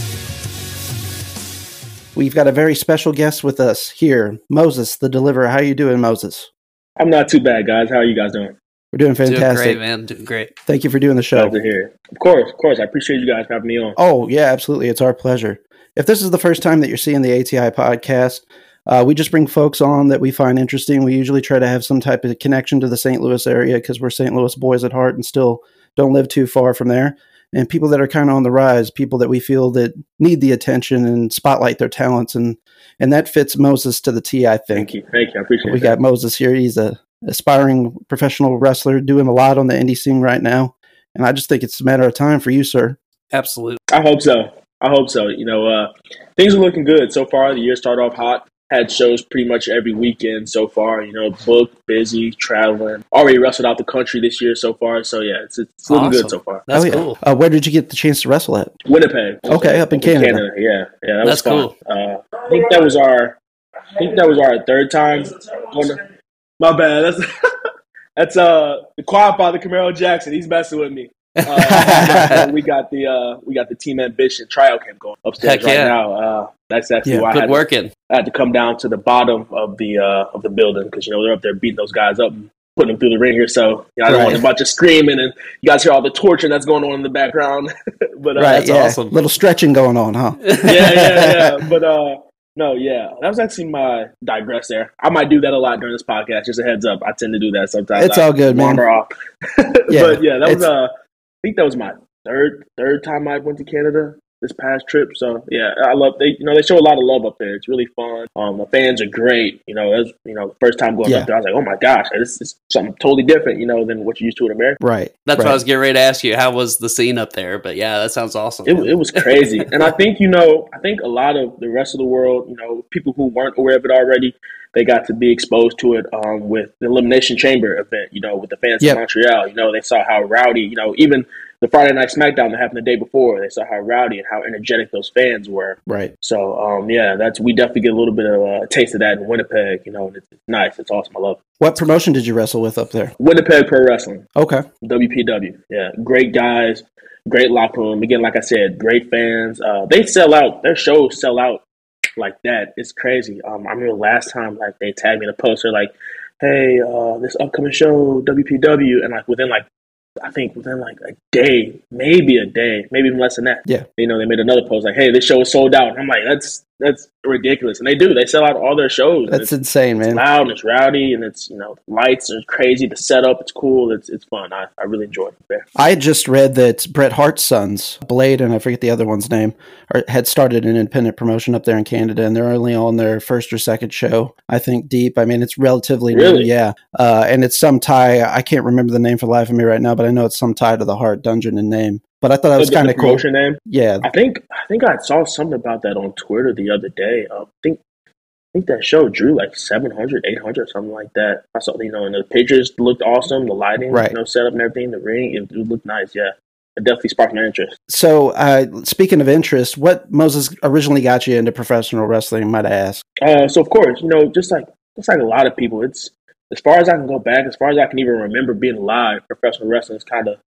We've got a very special guest with us here, Moses the Deliverer. How you doing, Moses? I'm not too bad, guys. How are you guys doing? We're doing Doing fantastic. great, man. Doing great. Thank you for doing the show. Glad to hear. Of course, of course. I appreciate you guys having me on. Oh, yeah, absolutely. It's our pleasure. If this is the first time that you're seeing the ATI podcast, uh, we just bring folks on that we find interesting. We usually try to have some type of connection to the St. Louis area because we're St. Louis boys at heart and still don't live too far from there. And people that are kind of on the rise, people that we feel that need the attention and spotlight their talents, and and that fits Moses to the T. I think. Thank you. Thank you. I appreciate it. We that. got Moses here. He's a aspiring professional wrestler, doing a lot on the indie scene right now. And I just think it's a matter of time for you, sir. Absolutely. I hope so. I hope so. You know, uh, things are looking good so far. The year started off hot. Had shows pretty much every weekend so far. You know, booked, busy, traveling. Already wrestled out the country this year so far. So yeah, it's, it's looking Awesome. good so far. That's oh, yeah. cool. Uh, where did you get the chance to wrestle at? Winnipeg. Okay, up in Canada. Yeah, yeah, that That's was fun. Uh, I think that was our. I think that was our third time. going to- my bad. That's that's uh the quiet father Camaro Jackson. He's messing with me. Uh, we got the uh, we got the team ambition tryout camp going upstairs Heck right yeah. now. Uh, that's actually Yeah, why I Good had, to, working. I had to come down to the bottom of the uh, of the building because you know they're up there beating those guys up and putting them through the ring here. So you know, I don't Right. want a bunch of screaming and you guys hear all the torture that's going on in the background. but uh, That's yeah. awesome. Little stretching going on, huh? yeah, yeah, yeah. But uh, no, yeah, that was actually my digress there. I might do that a lot during this podcast. Just a heads up, I tend to do that sometimes. It's I all good, man. off. Yeah, but yeah, that was uh, I think that was my third third time I went to Canada this past trip. So yeah, I love they you know they show a lot of love up there. It's really fun. Um, the fans are great. You know, as you know, first time going Yeah. up there, I was like, oh my gosh, this is something totally different. You know, than what you're used to in America. Right. That's right. what I was getting ready to ask you. How was the scene up there? But yeah, that sounds awesome. It, it was crazy. and I think, you know, I think a lot of the rest of the world, you know, people who weren't aware of it already, they got to be exposed to it um, with the Elimination Chamber event, you know, with the fans Yep. in Montreal. You know, they saw how rowdy, you know, even the Friday Night SmackDown that happened the day before, they saw how rowdy and how energetic those fans were. Right. So, um, yeah, that's we definitely get a little bit of a taste of that in Winnipeg, you know, and it's, it's nice. It's awesome. I love it. What promotion did you wrestle with up there? Winnipeg Pro Wrestling. Okay. WPW. Yeah, great guys, great locker room. Again, like I said, great fans. Uh, they sell out. Their shows sell out like that. It's crazy. Um, I remember last time, like they tagged me in a poster, like, "Hey, uh, this upcoming show, WPW," and like within like, I think within like a day, maybe a day, maybe even less than that. Yeah. You know, they made another post like, "Hey, this show is sold out." And I'm like, "That's that's ridiculous," and they do. They sell out all their shows. That's it's- insane, it's man. loud and it's rowdy and it's you know lights are crazy. The setup it's cool. It's it's fun. I, I really enjoy it. I just read that Bret Hart's sons, Blade and I forget the other one's name, are, had started an independent promotion up there in Canada, and they're only on their first or second show. I think deep. I mean, it's relatively Really? new, yeah. Uh, and it's some tie. I can't remember the name for the life of me right now, but I know it's some tie to the Hart Dungeon and name. But I thought that was kind of cool. name. Yeah, I think I think I saw something about that on Twitter the other day. Uh, I think I think that show drew like 700, 800, something like that. I saw you know, and the pictures looked awesome. The lighting, Right. you know, setup and everything. The ring, it, it looked nice. Yeah, it definitely sparked my interest. So, uh, speaking of interest, what Moses originally got you into professional wrestling? Might I ask? Uh, so of course, you know, just like just like a lot of people, it's as far as I can go back, as far as I can even remember being alive, professional wrestling is kind of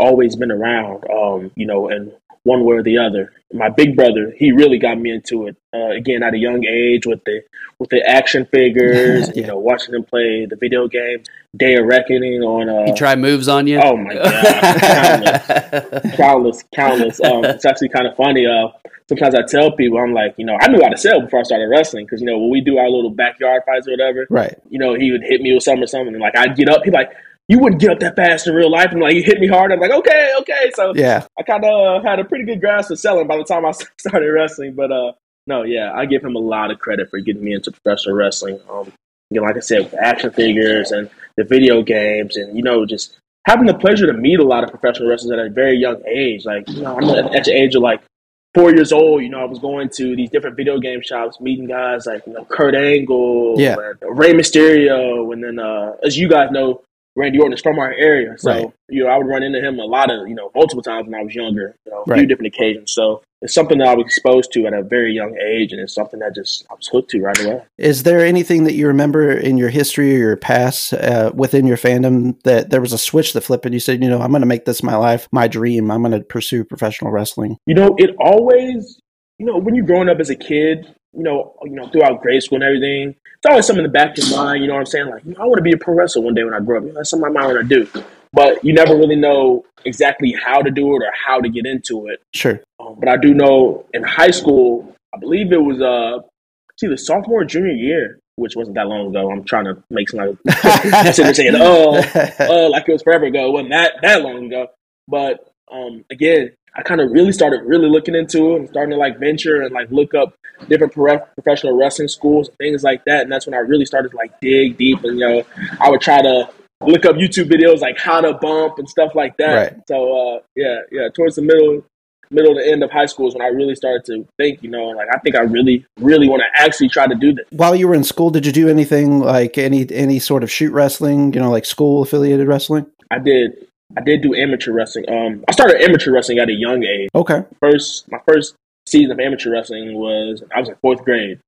always been around. Um, you know, and one way or the other. My big brother, he really got me into it. Uh, again, at a young age, with the with the action figures, Yeah. you know, watching them play the video games, Day of Reckoning on. Uh, he try moves on you. Oh my god, countless countless, countless. Um, it's actually kind of funny. Uh, sometimes I tell people, I'm like, you know, I knew how to sell before I started wrestling because you know when we do our little backyard fights or whatever, Right. you know, he would hit me with something or something, and like I'd get up, he'd be like, you wouldn't get up that fast in real life, and like you hit me hard. I'm like, okay, okay. So Yeah. I kind of uh, had a pretty good grasp of selling by the time I started wrestling. But uh, no, yeah, I give him a lot of credit for getting me into professional wrestling. Um, you know, like I said, with action figures and the video games, and you know, just having the pleasure to meet a lot of professional wrestlers at a very young age. Like, you know, I'm at, at the age of like four years old. You know, I was going to these different video game shops, meeting guys like you know Kurt Angle, Yeah. Rey Mysterio, and then uh, as you guys know. Randy Orton is from our area, so Right. you know I would run into him a lot of you know multiple times when I was younger, you know, a few different occasions. So it's something that I was exposed to at a very young age, and it's something that just I was hooked to right away. Is there anything that you remember in your history or your past uh, within your fandom that there was a switch that flipped and you said, you know, I'm going to make this my life, my dream. I'm going to pursue professional wrestling. You know, it always, you know, when you're growing up as a kid, you know, you know, throughout grade school and everything, it's always something in the back of your mind. You know what I'm saying? Like, you know, I want to be a pro wrestler one day when I grow up. You know, that's something I might want to do, but you never really know exactly how to do it or how to get into it. Sure. Um, but I do know in high school, I believe it was uh, it's either sophomore or junior year, which wasn't that long ago. I'm trying to make some like sitting there saying, "Oh, uh, like it was forever ago." It wasn't that that long ago. But um, again, I kind of really started really looking into it and starting to like venture and like look up different pro- professional wrestling schools, things like that. And that's when I really started to like dig deep and you know I would try to look up YouTube videos like how to bump and stuff like that. Right. So uh, yeah, yeah, towards the middle middle to end of high school is when I really started to think, you know, like I think I really, really want to actually try to do this. While you were in school, did you do anything like any any sort of shoot wrestling? You know, like school affiliated wrestling? I did. I did do amateur wrestling. Um, I started amateur wrestling at a young age. Okay. First, my first season of amateur wrestling was I was in fourth grade.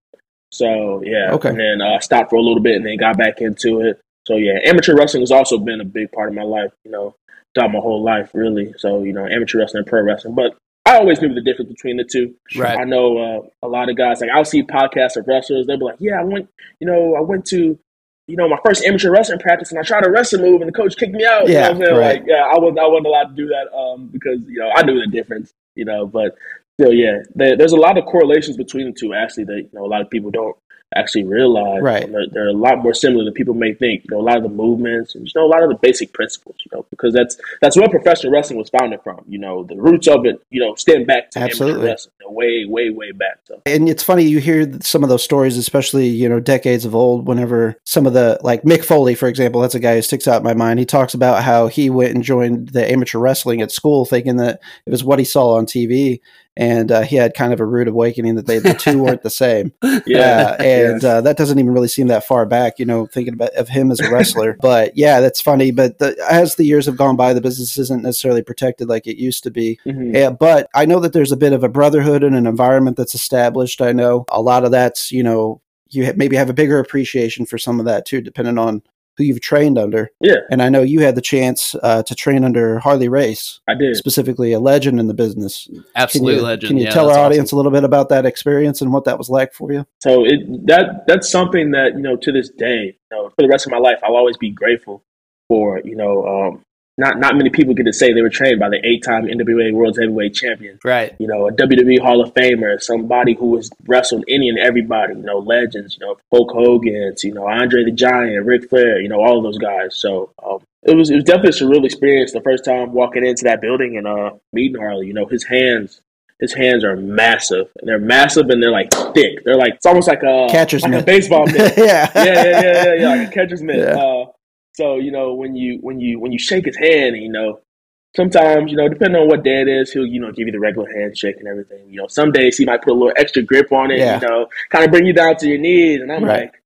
So yeah. Okay. And then I uh, stopped for a little bit and then got back into it. So yeah, amateur wrestling has also been a big part of my life. You know, throughout my whole life, really. So you know, amateur wrestling and pro wrestling. But I always knew the difference between the two. Right. I know uh, a lot of guys like I'll see podcasts of wrestlers. They'll be like, "Yeah, I went, you know, I went to, you know, my first amateur wrestling practice, and I tried a wrestling move, and the coach kicked me out." Yeah, you know what I'm right. Like, yeah, I wasn't, I wasn't allowed to do that um, because you know I knew the difference. You know, but still, yeah, there, there's a lot of correlations between the two. Actually, that you know a lot of people don't actually realize. Right. And They're, they're a lot more similar than people may think. You know, a lot of the movements and you know a lot of the basic principles. You know, because that's that's where professional wrestling was founded from. You know, the roots of it. You know, stem back to Absolutely. amateur wrestling, you know, way, way, way back. So And it's funny you hear some of those stories, especially you know decades of old. Whenever some of the like Mick Foley, for example, that's a guy who sticks out in my mind. He talks about how he went and joined the amateur wrestling at school, thinking that it was what he saw on TV, and uh, he had kind of a rude awakening that they the two weren't the same. yeah, Uh, and uh, that doesn't even really seem that far back, you know, thinking about of him as a wrestler. but yeah, that's funny. But the, as the years have gone by, the business isn't necessarily protected like it used to be. Mhm. Yeah, but I know that there's a bit of a brotherhood and an environment that's established. I know a lot of that's, you know, you maybe have a bigger appreciation for some of that too, depending on who you've trained under. yeah, And I know you had the chance uh, to train under Harley Race, I did. specifically a legend in the business. Can you, legend. Can you Yeah, tell our that's awesome. audience a little bit about that experience and what that was like for you? So it that that's something that you know to this day, you know, for the rest of my life, I'll always be grateful for. You know, um, not not many people get to say they were trained by the eight-time NWA World Heavyweight Champion. Right. You know, a WWE Hall of Famer, somebody who has wrestled any and everybody. You know, legends. You know, Hulk Hogan's. You know, Andre the Giant, Ric Flair. You know, all of those guys. So um, it was it was definitely a surreal experience the first time walking into that building and uh, meeting Harley. You know, his hands. His hands are massive, and they're massive, and they're like thick. They're like it's almost like a Catcher's like mitt. a baseball mitt. yeah. yeah, yeah, yeah, yeah, yeah, like a catcher's mitt. Yeah. Uh, so you know when you when you when you shake his hand, you know sometimes you know depending on what day it is, he'll you know give you the regular handshake and everything. You know some days he might put a little extra grip on it, Yeah. you know, kind of bring you down to your knees, and I'm Right. like.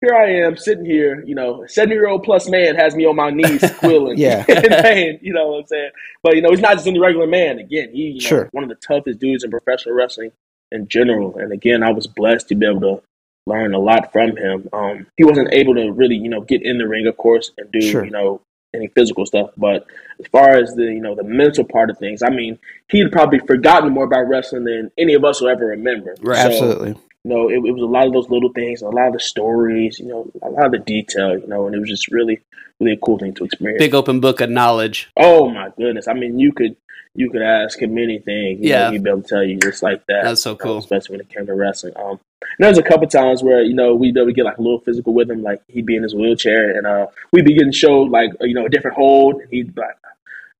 Here I am sitting here, you know, a 70 year old plus man has me on my knees squealing Yeah. in pain, you know what I'm saying? But, you know, he's not just any regular man. Again, he, you know, Sure. one of the toughest dudes in professional wrestling in general. And again, I was blessed to be able to learn a lot from him. Um, he wasn't able to really, you know, get in the ring, of course, and do, Sure. you know, any physical stuff. But as far as the, you know, the mental part of things, I mean, he'd probably forgotten more about wrestling than any of us will ever remember. Right. So, Absolutely. you know, it, it was a lot of those little things, a lot of the stories, you know, a lot of the detail, you know, and it was just really, really a cool thing to experience. Big open book of knowledge. Oh my goodness! I mean, you could you could ask him anything. Yeah. know, he'd be able to tell you just like that. That's so cool. especially when it came to wrestling. Um, there's a couple times where you know we'd be able to get like a little physical with him, like he'd be in his wheelchair, and uh, we'd be getting showed like you know a different hold, and he'd be like,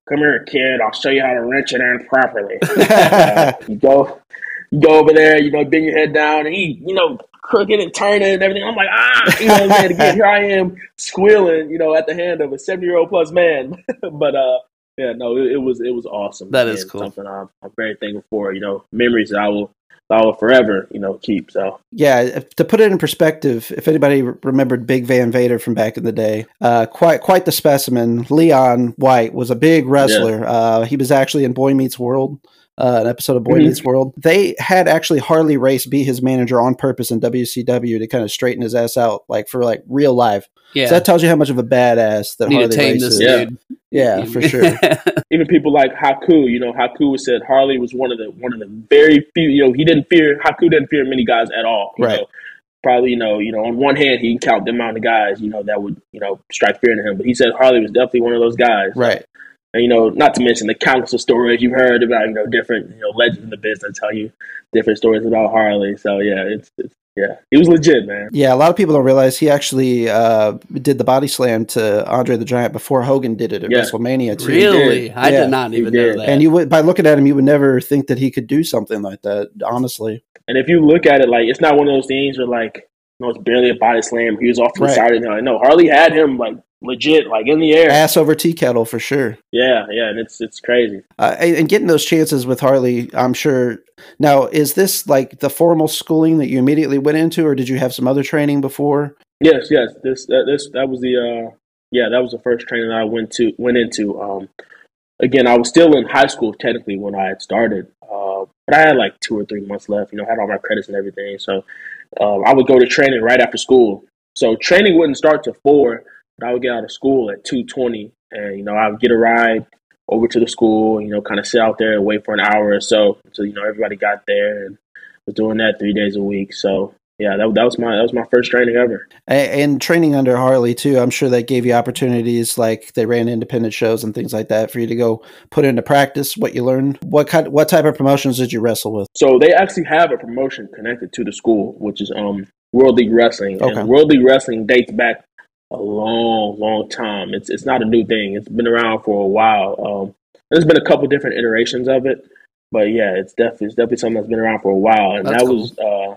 "Come here, kid. I'll show you how to wrench it in properly." Uh, you go, you go over there, you know, bend your head down, and he, you know, crooked and turning and everything. I'm like, ah, you know what I'm saying? Again, here I am squealing, you know, at the hand of a 70 year old plus man. but uh, yeah, no, it, it was it was awesome. That is And cool. Something I'm, I'm very thankful for. You know, memories that I will I will forever, you know, keep. So Yeah, if- to put it in perspective, if anybody remembered Big Van Vader from back in the day, uh, quite quite the specimen. Leon White was a big wrestler. Uh, he was actually in Boy Meets World, uh, an episode of Boy Mhm. Meets World. They had actually Harley Race be his manager on purpose in WCW to kind of straighten his ass out, like for like real life. Yeah. So that tells you how much of a badass that Need Harley to Race this is. Yeah. dude. Yeah, for sure. even people like Haku, you know, Haku said Harley was one of the one of the very few. You know, he didn't fear Haku didn't fear many guys at all. You Right. Know? Probably, you know, you know, on one hand, he can count the amount of guys, you know, that would, you know, strike fear into him. But he said Harley was definitely one of those guys. right. And you know, not to mention the countless of stories you've heard about, you know, different, you know, legends in the business tell you different stories about Harley. So yeah, it's it's yeah, he was legit, man. Yeah, a lot of people don't realize he actually uh, did the body slam to Andre the Giant before Hogan did it at Yeah. WrestleMania too. Really? I Yeah, did not even did. know that. And you would, by looking at him, you would never think that he could do something like that. Honestly, And if you look at it, like it's not one of those things where like, you know, it's barely a body slam. He was off to the Right. side, and like, no, Harley had him like legit, like in the air. ass over tea kettle for sure. Yeah, yeah, and it's it's crazy. Uh, and getting those chances with Harley, I'm sure. Now, is this like the formal schooling that you immediately went into, or did you have some other training before? Yes, yes. This that, this that was the uh yeah that was the first training I went to went into. Um, again, I was still in high school technically when I had started, uh, but I had like two or three months left. You know, had all my credits and everything. So um, I would go to training right after school. So training wouldn't start till four, but I would get out of school at two twenty, and you know I would get a ride over to the school. You know, kind of sit out there and wait for an hour or so until you know everybody got there, and was doing that three days a week. So yeah, that, that was my that was my first training ever. And training under Harley too, I'm sure that gave you opportunities like they ran independent shows and things like that for you to go put into practice what you learned. What kind, what type of promotions did you wrestle with? So they actually have a promotion connected to the school, which is um World League Wrestling. Okay. And World League Wrestling dates back a long, long time. It's it's not a new thing. It's been around for a while. Um, there's been a couple different iterations of it, but yeah, it's definitely it's definitely something that's been around for a while. And That's that was uh,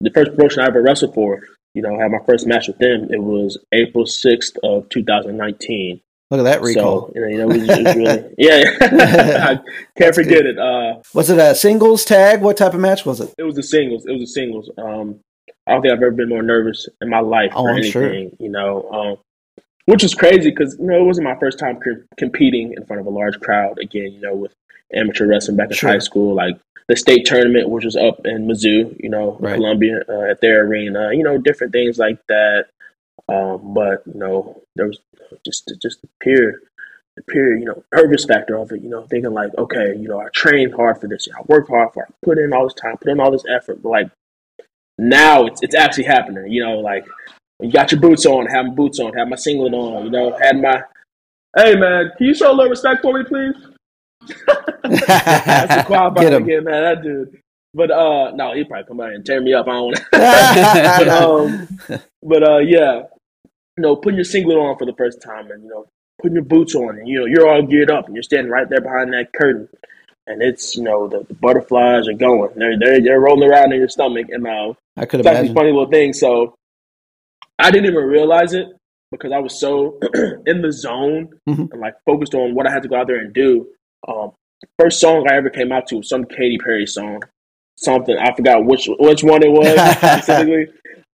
the first promotion I ever wrestled for. You know, I had my first match with them. It was April sixth of 2019. Look at that recall. So you know, you know, it was, it was really yeah. I can't forget it. Uh, was it a singles tag? What type of match was it? it was the singles. It was the singles. Um, I don't think I've ever been more nervous in my life Oh, for I'm sure. anything. You know, um, which is crazy because you know it wasn't my first time co- competing in front of a large crowd. Again, you know, with amateur wrestling back in Sure. high school, like the state tournament, which was up in Mizzou, you know, Right. Columbia uh, at their arena. You know, different things like that. Um, but you know, there was just just the pure, the pure, you know, nervous factor of it. You know, thinking like, okay, you know, I trained hard for this. I worked hard for. it. I put in all this time, put in all this effort. But like now, it's it's actually happening. You know, like you got your boots on, have my boots on, have my singlet on. You know, had my. Hey man, can you show a little respect for me, please? That's the qualifier Get him. again, man. That dude. But uh, no, he probably come out and tear me up. I don't want but um, but uh, yeah, you know, putting your singlet on for the first time, and you know, putting your boots on, and you know, you're all geared up, and you're standing right there behind that curtain, and it's you know, the, the butterflies are going, they're they're they're rolling around in your stomach, and uh, I could it's actually imagine. funny little thing. So I didn't even realize it because I was so in the zone Mhm. and like focused on what I had to go out there and do. Um, first song I ever came out to was some Katy Perry song, something I forgot which which one it was specifically.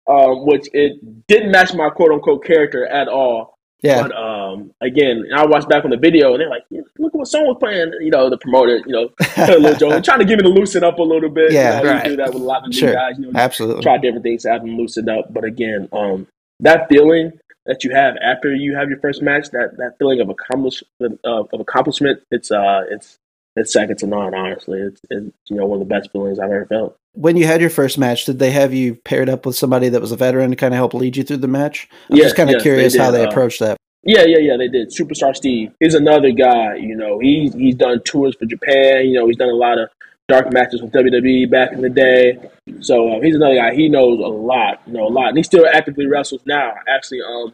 Um, which it didn't match my quote unquote character at all. Yeah, But um, again, I watched back on the video and they're like, yeah, "Look what song was playing." You know, the promoter, you know, a little joke, trying to get me to loosen up a little bit. Yeah, you know, right. you do that with a lot of new Sure. guys. You know, absolutely. try different things to have them loosened up. But again, um, that feeling that you have after you have your first match, that that feeling of accomplish of, of accomplishment, it's uh, it's it's second to none. Honestly, it's, it's you know one of the best feelings I've ever felt. When you had your first match, did they have you paired up with somebody that was a veteran to kind of help lead you through the match? I'm Yes, just kind of yes, they curious how they uh, approached that. Yeah, yeah, yeah. They did. Superstar Steve is another guy. You know, he's he's done tours for Japan. You know, he's done a lot of dark matches with WWE back in the day. So uh, he's another guy. He knows a lot. You know, a lot, and he still actively wrestles now. Actually, um,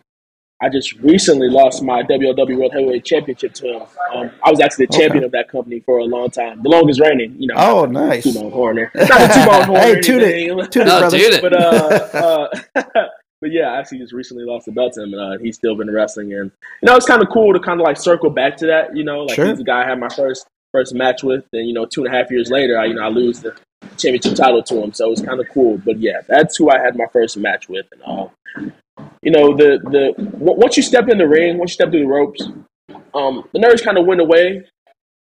I just recently lost my WLW World Heavyweight Championship to him. Um, I was actually the Okay. champion of that company for a long time, the longest reigning. You know, Oh, nice. two bone horn there, not a two bone horn. Hey, or toot it. anything. Toot it, No, brother. dude. it. But uh, uh but yeah, I actually just recently lost the belt to him, and uh, he's still been wrestling. And you know, it's kind of cool to kind of like circle back to that. You know, like Sure. he's the guy I had my first first match with, and you know, two and a half years later, I you know I lose the championship title to him, so it's kind of cool. But yeah, that's who I had my first match with, and uh, you know, the the once you step in the ring, once you step through the ropes, um, the nerves kind of went away.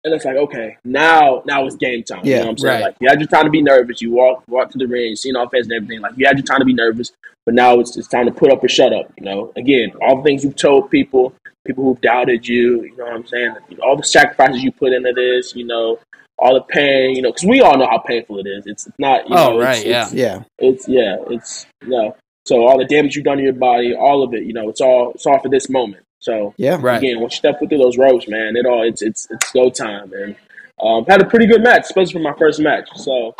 And it's like, okay, now now it's game time. you Yeah, know what I'm saying? right. Like you had your time to be nervous. You walk walk to the ring, you seen all fans and everything. Like you had your time to be nervous, but now it's it's time to put up or shut up. You know, again, all the things you've told people, people who've doubted you. You know what I'm saying? All the sacrifices you put into this. You know, all the pain. You know, because we all know how painful it is. It's not. You Oh, know, right, it's, it's, Yeah, it's yeah, it's you know. So all the damage you've done to your body, all of it, you know, it's all it's all for this moment. So yeah. Right. again, once you step through those ropes, man, it all it's it's it's go time, and um, had a pretty good match, especially for my first match. So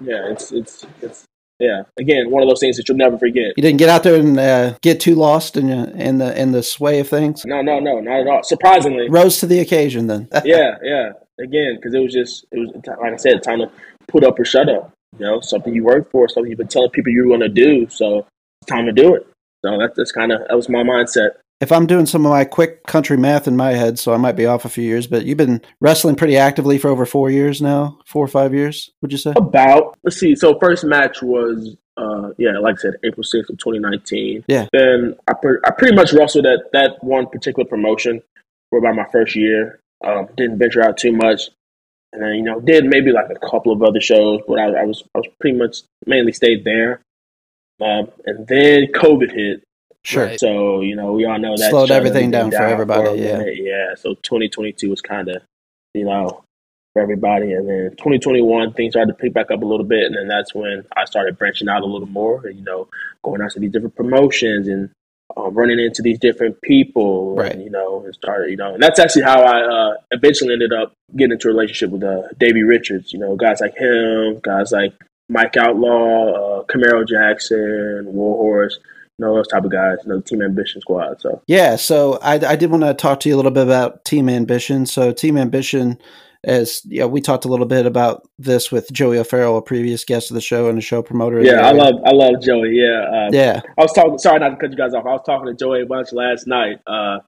yeah, it's it's it's yeah. Again, one of those things that you'll never forget. You didn't get out there and uh, get too lost in uh, in the in the sway of things. No, no, no, not at all. Surprisingly, Rose to the occasion. Then. yeah, yeah. Again, because it was just it was like I said, time to put up or shut up. You know, something you work for, something you've been telling people you were going to do. So it's time to do it. So that's that's kind of that was my mindset. If I'm doing some of my quick country math in my head, so I might be off a few years, but you've been wrestling pretty actively for over four years now, four or five years, would you say? About let's see. So first match was uh yeah, like I said, April sixth of twenty nineteen. Yeah. Then I per- I pretty much wrestled at that one particular promotion for about my first year. Um, didn't venture out too much. And then, you know, did maybe like a couple of other shows, but I, I was I was pretty much mainly stayed there. Um, and then COVID hit. Sure. Right. So, you know, we all know that Slowed everything down for everybody, a yeah. minute. Yeah. So 2022 was kind of, you know, for everybody. And then 2021, things started to pick back up a little bit. And then that's when I started branching out a little more, and, you know, going out to these different promotions and um, running into these different people. Right. And, you know, and started, you know, and that's actually how I uh, eventually ended up getting into a relationship with uh, Davey Richards. You know, guys like him, guys like Mike Outlaw, uh, Camaro Jackson, Warhorse, you know, those type of guys, you know, Team Ambition Squad. So, Yeah, so I, I did want to talk to you a little bit about Team Ambition. So Team Ambition, as yeah, we talked a little bit about this with Joey O'Farrell, a previous guest of the show and a show promoter. yeah, I love, I love Joey. Yeah. Uh, Yeah, I was talking. Sorry, not to cut you guys off. I was talking to Joey a bunch last night. Uh,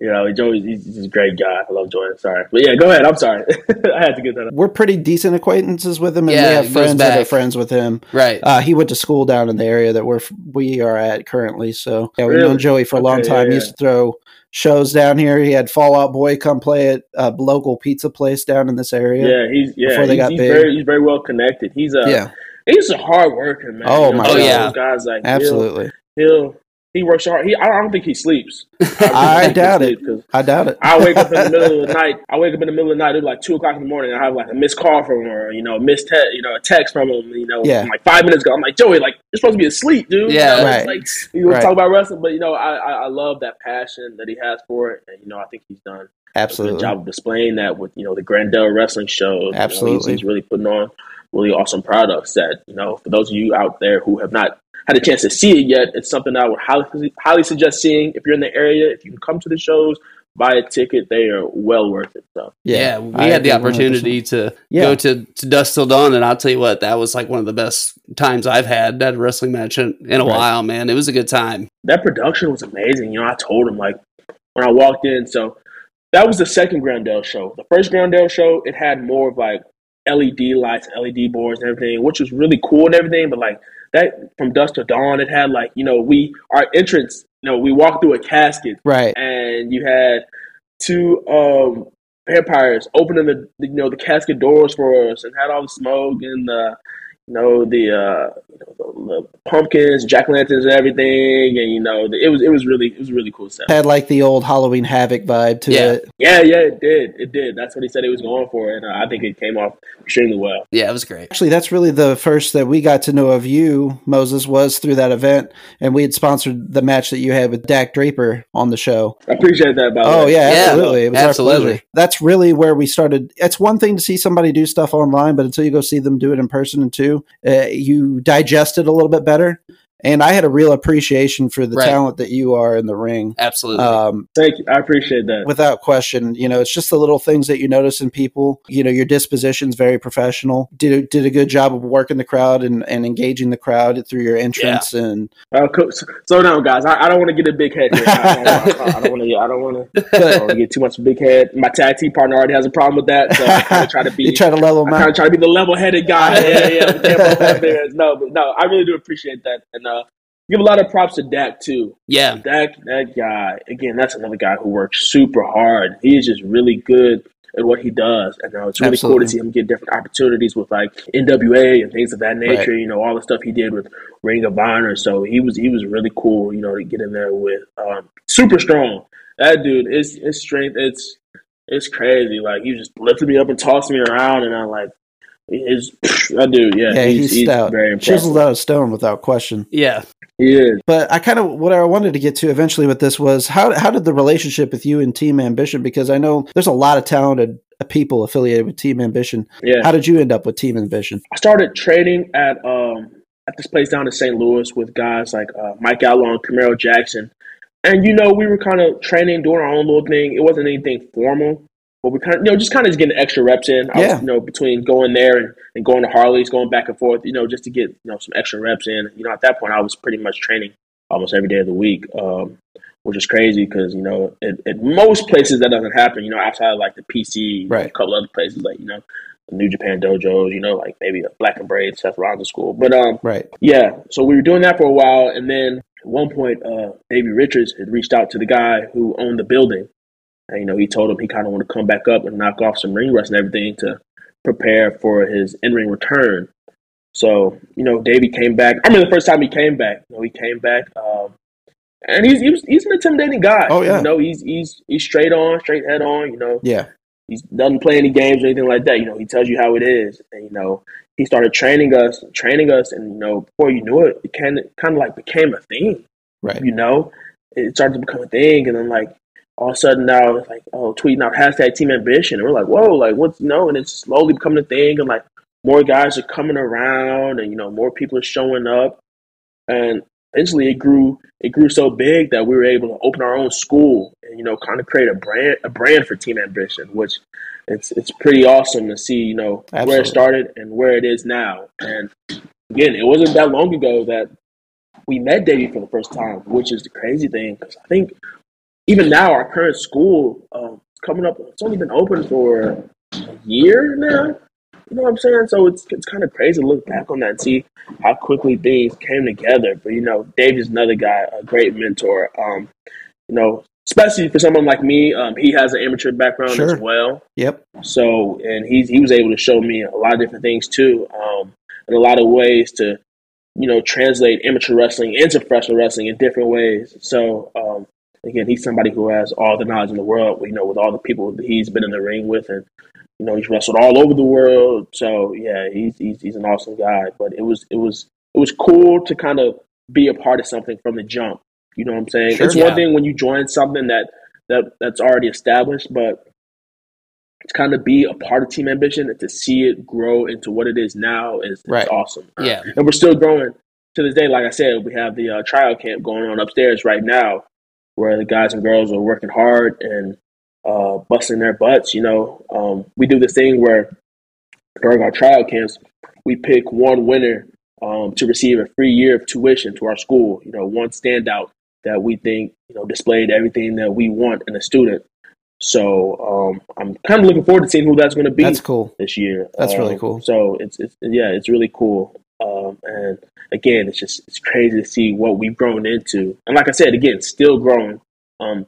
you know, Joey, he's, he's a great guy. I love Joey. Sorry, but yeah, go ahead. I'm sorry. I had to get that. Up. we're pretty decent acquaintances with him, and Yeah, we have friends that are friends with him. Right. Uh, he went to school down in the area that we're we are at currently. So yeah, we've Really? known Joey for a long time. yeah, He used to throw shows down here. He had Fall Out Boy come play at a local pizza place down in this area. Yeah, he's yeah. Before they he's, got he's big. very he's very well connected. He's a yeah, he's a hard worker, man. Oh, You know, my one of God. those guys like he'll- absolutely. He'll, he works hard. He I don't think he sleeps. I doubt it. I doubt it. I wake up in the middle of the night. I wake up in the middle of the night. It's like two o'clock in the morning. I have like a missed call from him, or you know, a missed te- you know, a text from him. You know, Yeah. like five minutes ago. I'm like, Joey, like you're supposed to be asleep, dude. Yeah, you know, right. It's like you Right. talk about wrestling, but you know, I, I I love that passion that he has for it, and you know, I think he's done a good Absolutely. job of displaying that with you know the Grandel wrestling shows. You know, he's- Absolutely. he's, really putting on really awesome products. That you know, for those of you out there who have not had a chance to see it yet, it's something I would highly highly suggest seeing. If you're in the area, if you can come to the shows, buy a ticket, they are well worth it. So Yeah, we I had the agree 100%. opportunity to Yeah. go to, to Dusk Till Dawn, and I'll tell you what, that was like one of the best times I've had that wrestling match in, in a Right. while, man. It was a good time. that production was amazing. You know, I told him like when I walked in. So that was the second Grandel show. The first Grandel show, it had more of like LED lights, LED boards, and everything, which was really cool and everything. But like that from dusk to dawn, it had like you know we our entrance. You know, we walked through a casket, Right. and you had two um vampires opening the you know the casket doors for us, and had all the smoke and the you know the uh you know, the, the pumpkins, jack lanterns, and everything, and you know the, it was it was really it was a really cool stuff. Had like the old Halloween Havoc vibe to Yeah. it. Yeah, yeah, it did, it did. That's what he said he was going for, and uh, I think it came off extremely well. Yeah, it was great. Actually, that's really the first that we got to know of you, Moses, was through that event, and we had sponsored the match that you had with Dak Draper on the show. I appreciate that. By Oh way. yeah, Yeah, absolutely. It was absolutely. pleasure. That's really where we started. It's one thing to see somebody do stuff online, but until you go see them do it in person, and two, uh, you digest it a little bit better. And I had a real appreciation for the Right. talent that you are in the ring. Absolutely. Um, Thank you. I appreciate that. without question, you know, it's just the little things that you notice in people. You know, your disposition's very professional. Did did a good job of working the crowd and, and engaging the crowd through your entrance and Uh, co- s- slow down, guys. I, I don't want to get a big head here. I, I, I don't want to. I don't want to get too much of a big head. My tag team partner already has a problem with that, so I kind of try to be. you try to level I them kind try to be the level-headed guy. Yeah, yeah. we can't both have beers. No, but no, I really do appreciate that, and uh, give a lot of props to Dak too. yeah. Dak, that guy again. That's another guy who works super hard. He is just really good at what he does, and uh, it's really cool to see him get different opportunities with like NWA and things of that nature. Right. You know, all the stuff he did with Ring of Honor. So he was he was really cool. You know, to get in there with um, super strong. That dude, his his strength, it's it's crazy. Like he just lifted me up and tossed me around, and I'm like, his that dude, yeah, Yeah, he's, he's, stout. very impressive. Chiseled out of stone without question. Yeah. He is. But I kind of what I wanted to get to eventually with this was how how did the relationship with you and Team Ambition? Because I know there's a lot of talented people affiliated with Team Ambition. Yeah. How did you end up with Team Ambition? I started training at um at this place down in St. Louis with guys like uh, Mike Outlaw and Camaro Jackson. And, you know, we were kind of training, doing our own little thing. It wasn't anything formal, but we kind of, you know, just kind of getting extra reps in. I Yeah. was, you know, between going there and, and going to Harley's, going back and forth, you know, just to get, you know, some extra reps in. You know, at that point, I was pretty much training almost every day of the week, um, which is crazy because, you know, at, at most places that doesn't happen, you know, outside of like the PC, Right. a couple other places, like, you know, New Japan dojos, you know, like maybe a Black and Brave, Seth Rollins school. But, um, Right. yeah, so we were doing that for a while, and then at one point, uh, Davey Richards had reached out to the guy who owned the building, and you know he told him he kind of wanted to come back up and knock off some ring rust and everything to prepare for his in ring return. So you know, Davey came back. I remember the first time he came back. You know, he came back, um, and he's he was, he's an intimidating guy. Oh, yeah. you know, he's he's he's straight on, straight head on. You know, Yeah. he doesn't play any games or anything like that. You know, he tells you how it is, and you know, he started training us, training us, and you know, before you knew it, it kind of kind of like became a thing. Right. You know, it started to become a thing, and then like all of a sudden now it's like oh, tweeting out hashtag Team Ambition, and we're like, whoa, like what's you know, and it's slowly becoming a thing, and like more guys are coming around, and you know, more people are showing up, and eventually it grew it grew so big that we were able to open our own school and you know kind of create a brand a brand for Team Ambition, which it's it's pretty awesome to see you know where it started and where it is now. And again, it wasn't that long ago that we met Davey for the first time, which is the crazy thing because I think even now our current school um, coming up, it's only been open for a year now. You know what I'm saying? So it's it's kind of crazy to look back on that and see how quickly things came together. But you know, Dave is another guy, a great mentor. Um, you know, especially for someone like me, um, he has an amateur background Sure. as well. Yep. So, and he's he was able to show me a lot of different things too, um, in a lot of ways to, you know, translate amateur wrestling into professional wrestling in different ways. So, um, again, he's somebody who has all the knowledge in the world. You know, with all the people that he's been in the ring with, and you know, he's wrestled all over the world. So, yeah, he's he's, he's an awesome guy. But it was it was it was cool to kind of be a part of something from the jump. You know what I'm saying? Sure. it's Yeah. one thing when you join something that that that's already established, but to kind of be a part of Team Ambition and to see it grow into what it is now is, is Right. awesome. Yeah. and we're still growing to this day. Like I said, we have the uh, trial camp going on upstairs right now, where the guys and girls are working hard and uh, busting their butts. You know, um, we do this thing where during our trial camps, we pick one winner um, to receive a free year of tuition to our school. You know, one standout that we think you know displayed everything that we want in a student. So um, I'm kind of looking forward to seeing who that's going to be That's cool. this year. That's really Um, cool. So it's, it's yeah, it's really cool. Um, and again, it's just it's crazy to see what we've grown into. And like I said, again, still growing. Um,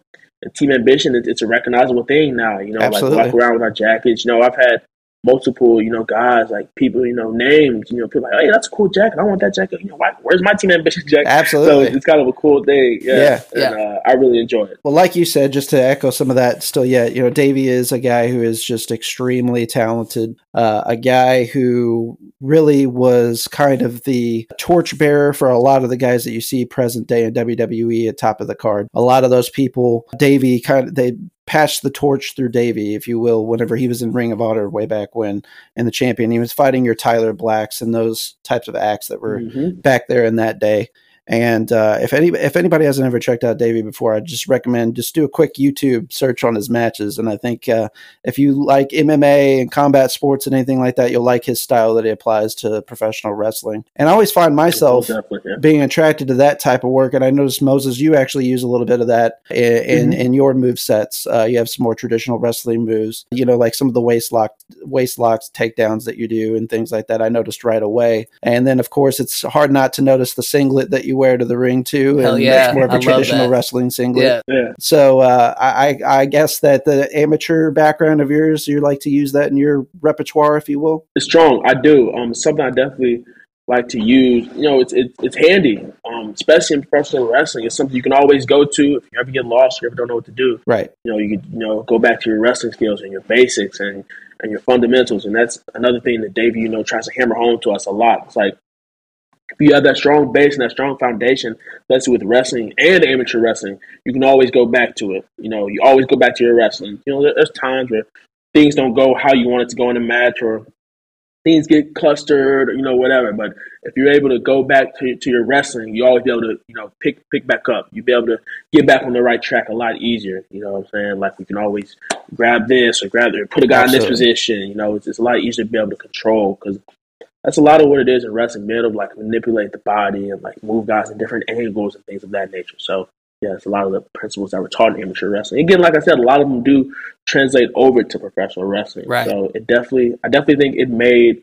Team Ambition, it's, it's a recognizable thing now. You know, Absolutely. like walk around with our jackets. You know, I've had multiple, you know, guys like people, you know, names. You know, people like, hey, that's a cool jacket. I want that jacket. You know, why, where's my Team Ambition jacket? Absolutely. So it's kind of a cool thing. Yeah, Yeah. and uh, I really enjoy it. Well, like you said, just to echo some of that, still, yeah, you know, Davey is a guy who is just extremely talented. Uh, a guy who really was kind of the torchbearer for a lot of the guys that you see present day in WWE at top of the card. A lot of those people, Davey kind of they passed the torch through Davey, if you will, whenever he was in Ring of Honor way back when, and the champion. He was fighting your Tyler Blacks and those types of acts that were Mhm. back there in that day. And uh, if any if anybody hasn't ever checked out Davey before, I just recommend just do a quick YouTube search on his matches. And I think uh, if you like MMA and combat sports and anything like that, you'll like his style that he applies to professional wrestling. And I always find myself yeah. being attracted to that type of work. And I noticed Moses, you actually use a little bit of that in in, Mhm. in your move sets. Uh, you have some more traditional wrestling moves, you know, like some of the waist lock, waist locks, takedowns that you do, and things like that. I noticed right away. And then, of course, it's hard not to notice the singlet that you wear to the ring too. Hell and yeah, it's more of a I traditional wrestling singlet. Yeah. Yeah. So uh, I, I I guess that the amateur background of yours, you like to use that in your repertoire, if you will. It's strong. I do. Um, something I definitely like to use. You know, it's it's, it's handy, um, especially in professional wrestling. It's something you can always go to if you ever get lost, you ever don't know what to do. Right. You know, you could you know go back to your wrestling skills and your basics and and your fundamentals. And that's another thing that Davey, you know, tries to hammer home to us a lot. It's like if you have that strong base and that strong foundation, let's with wrestling and amateur wrestling, you can always go back to it. You know, you always go back to your wrestling. You know, there's times where things don't go how you want it to go in a match or things get clustered, or, you know, whatever. But if you're able to go back to, to your wrestling, you always be able to, you know, pick pick back up. You'll be able to get back on the right track a lot easier. You know what I'm saying? Like we can always grab this or grab or put a guy Absolutely. in this position. You know, it's, it's a lot easier to be able to control because that's a lot of what it is in wrestling. Being able to like manipulate the body and like move guys in different angles and things of that nature. So yeah, it's a lot of the principles that were taught in amateur wrestling. Again, like I said, a lot of them do translate over to professional wrestling. Right. So it definitely, I definitely think it made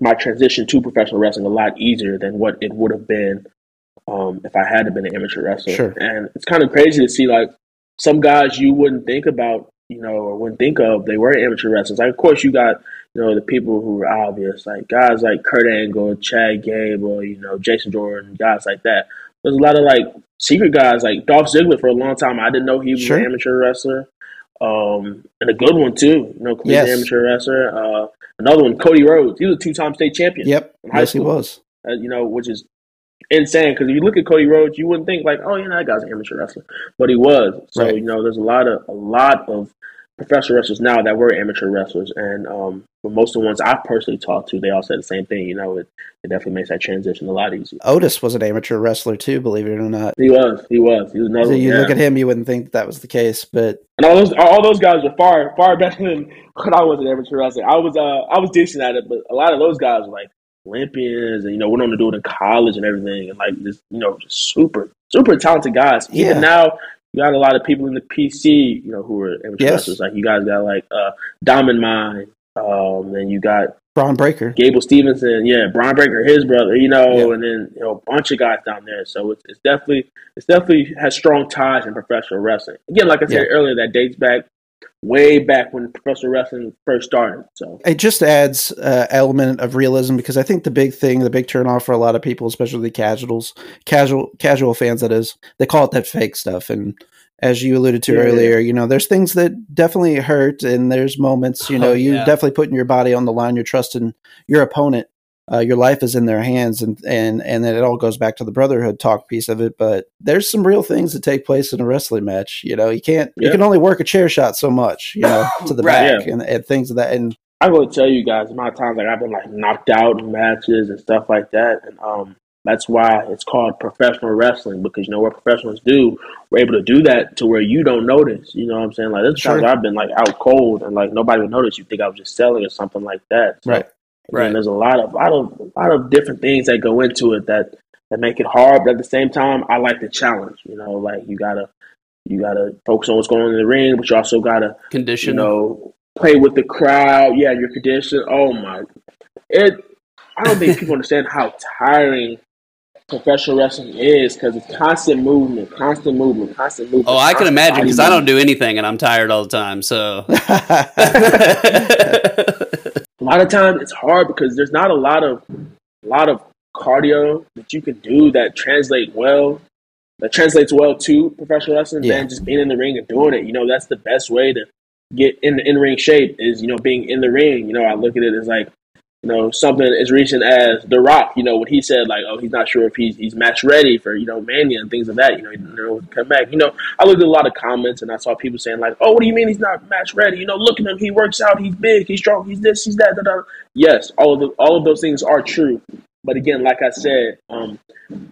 my transition to professional wrestling a lot easier than what it would have been um, if I had been an amateur wrestler. Sure. And it's kind of crazy to see like some guys you wouldn't think about, you know, or wouldn't think of, they were amateur wrestlers. Like, of course, you got you know the people who were obvious, like guys like Kurt Angle, Chad Gable, you know, Jason Jordan, guys like that. There's a lot of like secret guys, like Dolph Ziggler. For a long time, I didn't know he was Sure. an amateur wrestler, um, and a good one too. You know, Yes. amateur wrestler. Uh, another one, Cody Rhodes. He was a two-time state champion. Yep. Yes, he was. Uh, you know, which is insane because if you look at Cody Rhodes, you wouldn't think like, oh, you know, that guy's an amateur wrestler, but he was. So Right. you know, there's a lot of a lot of professional wrestlers now that were amateur wrestlers, and um, for most of the ones I've personally talked to, they all said the same thing. You know, it, it definitely makes that transition a lot easier. Otis was an amateur wrestler too, believe it or not. He was, he was, he was another. So you yeah. look at him, you wouldn't think that was the case, but and all those all those guys are far far better than when I was an amateur wrestler. I was uh I was decent at it, but a lot of those guys were like Olympians and you know went on to do it in college and everything, and like this you know just super super talented guys. Yeah. Even now, you got a lot of people in the PC, you know, who are amateur Yes. wrestlers. Like you guys got like uh Diamond Mine, um, and you got Bron Breakker. Gable Stevenson, yeah, Brian Breaker, his brother, you know, Yeah. and then you know a bunch of guys down there. So it's, it's definitely it's definitely has strong ties in professional wrestling. Again, like I said Yeah. earlier, that dates back way back when professional wrestling first started. So It just adds uh, element of realism because I think the big thing, the big turnoff for a lot of people, especially the casuals, casual casual fans, that is, they call it that fake stuff. And as you alluded to Yeah, yeah. earlier, you know, there's things that definitely hurt, and there's moments, you know, Oh, you yeah. definitely putting your body on the line. You're trusting your opponent. Uh, your life is in their hands, and and and then it all goes back to the brotherhood talk piece of it. But there's some real things that take place in a wrestling match. You know, you can't you can only work a chair shot so much. You know, to the Right. back and, and things of that. And I will tell you guys, of times like I've been like knocked out in matches and stuff like that, and um, that's why it's called professional wrestling because you know what professionals do, we're able to do that to where you don't notice. You know what I'm saying? Like there's Sure. times I've been like out cold and like nobody would notice. You think I was just selling or something like that. So, Right. Right. there's a lot of lot of lot of different things that go into it that that make it hard. But at the same time, I like the challenge. You know, like you gotta you gotta focus on what's going on in the ring, but you also gotta Condition. you know, play with the crowd. Yeah, your condition. Oh my, it. I don't think people understand how tiring professional wrestling is because it's constant movement, constant movement, constant movement. oh, I can imagine because I don't do anything and I'm tired all the time. So. A lot of times it's hard because there's not a lot of a lot of cardio that you can do that translate well. That translates well to professional wrestling Yeah. than just being in the ring and doing it. You know, that's the best way to get in the in ring shape is you know being in the ring. You know, I look at it as like you know something as recent as The Rock. You know, when he said like, oh, he's not sure if he's he's match ready for you know Mania and things of that. You know, he didn't know come back. You know, I looked at a lot of comments and I saw people saying like, oh, what do you mean he's not match ready? You know, look at him, he works out, he's big, he's strong, he's this, he's that. Da, da. Yes, all of the, all of those things are true. But again, like I said, um,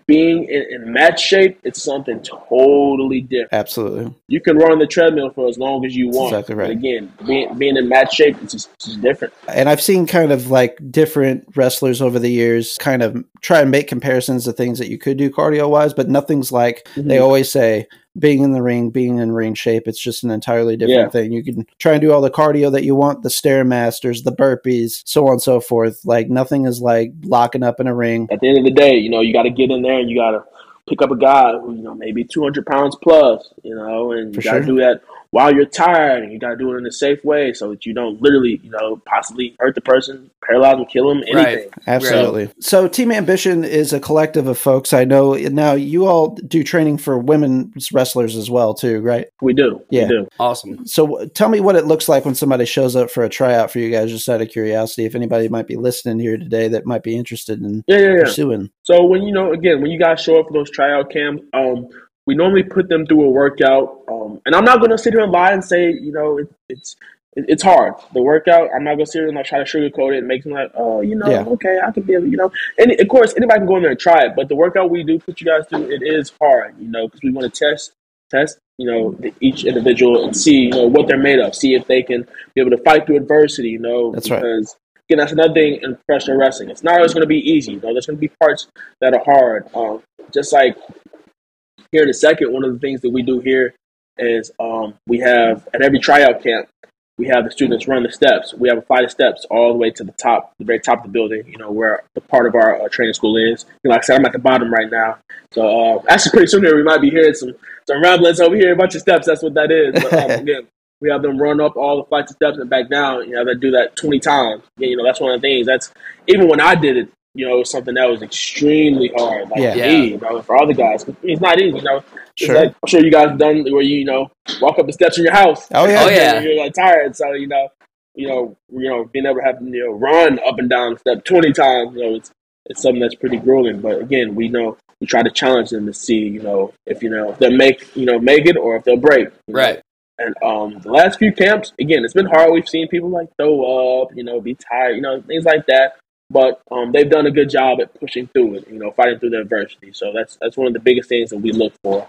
being in, in match shape, it's something totally different. Absolutely. You can run on the treadmill for as long as you want. Exactly right. But again, being, being in match shape, it's just, it's just different. And I've seen kind of like different wrestlers over the years kind of try and make comparisons to things that you could do cardio wise, but nothing's like they Mhm. always say being in the ring, being in ring shape. It's just an entirely different Yeah. thing. You can try and do all the cardio that you want, the stairmasters, the burpees, so on and so forth. Like nothing is like locking up in a ring. At the end of the day, you know, you got to get in there and you got to pick up a guy who, you know, maybe 200 pounds plus, you know, and For you got to sure. do that while you're tired and you got to do it in a safe way so that you don't literally, you know, possibly hurt the person, paralyze them, kill them, anything. Right. anything. Absolutely. So, Team Ambition is a collective of folks. I know now you all do training for women's wrestlers as well, too, right? We do. Yeah. We do. awesome. So tell me what it looks like when somebody shows up for a tryout for you guys, just out of curiosity. If anybody might be listening here today that might be interested in Yeah, yeah, yeah. pursuing. So when you know, again, when you guys show up for those tryout camps, um, we normally put them through a workout. Um, and I'm not going to sit here and lie and say, you know, it, it's it, it's hard. The workout, I'm not gonna sit here and like try to sugarcoat it and make them like, oh, you know, Yeah. okay, I could be, able, you know. And of course, anybody can go in there and try it, but the workout we do put you guys through, it is hard, you know, because we want to test, test, you know, the, each individual and see, you know, what they're made of, see if they can be able to fight through adversity, you know, That's right. Again, that's another thing in professional wrestling. It's not always going to be easy. You know, there's going to be parts that are hard. Um, just like here in a second, one of the things that we do here is um, we have at every tryout camp, we have the students run the steps. We have a flight of steps all the way to the top, the very top of the building. You know where the part of our uh, training school is. You know, like I said, I'm at the bottom right now. So uh, actually, pretty soon here we might be hearing some some ramblings over here. A bunch of steps. That's what that is. But um, again, we have them run up all the flights of steps and back down. You know, they do that 20 times. Yeah, you know, that's one of the things. That's even when I did it. You know, it was something that was extremely hard. Like Yeah. me, you know, for other guys, it's not easy. You know, Sure. like, I'm sure you guys have done where you you know walk up the steps in your house. Oh, yeah. Oh, yeah. You're like tired, so you know, you know, you know, being able to have you know run up and down the step 20 times. You know, it's it's something that's pretty grueling. But again, we know we try to challenge them to see, you know, if you know if they'll make you know make it or if they'll break. you know. Right. And um, the last few camps, again, it's been hard. We've seen people like throw up, you know, be tired, you know, things like that. But um, they've done a good job at pushing through it, you know, fighting through the adversity. So that's that's one of the biggest things that we look for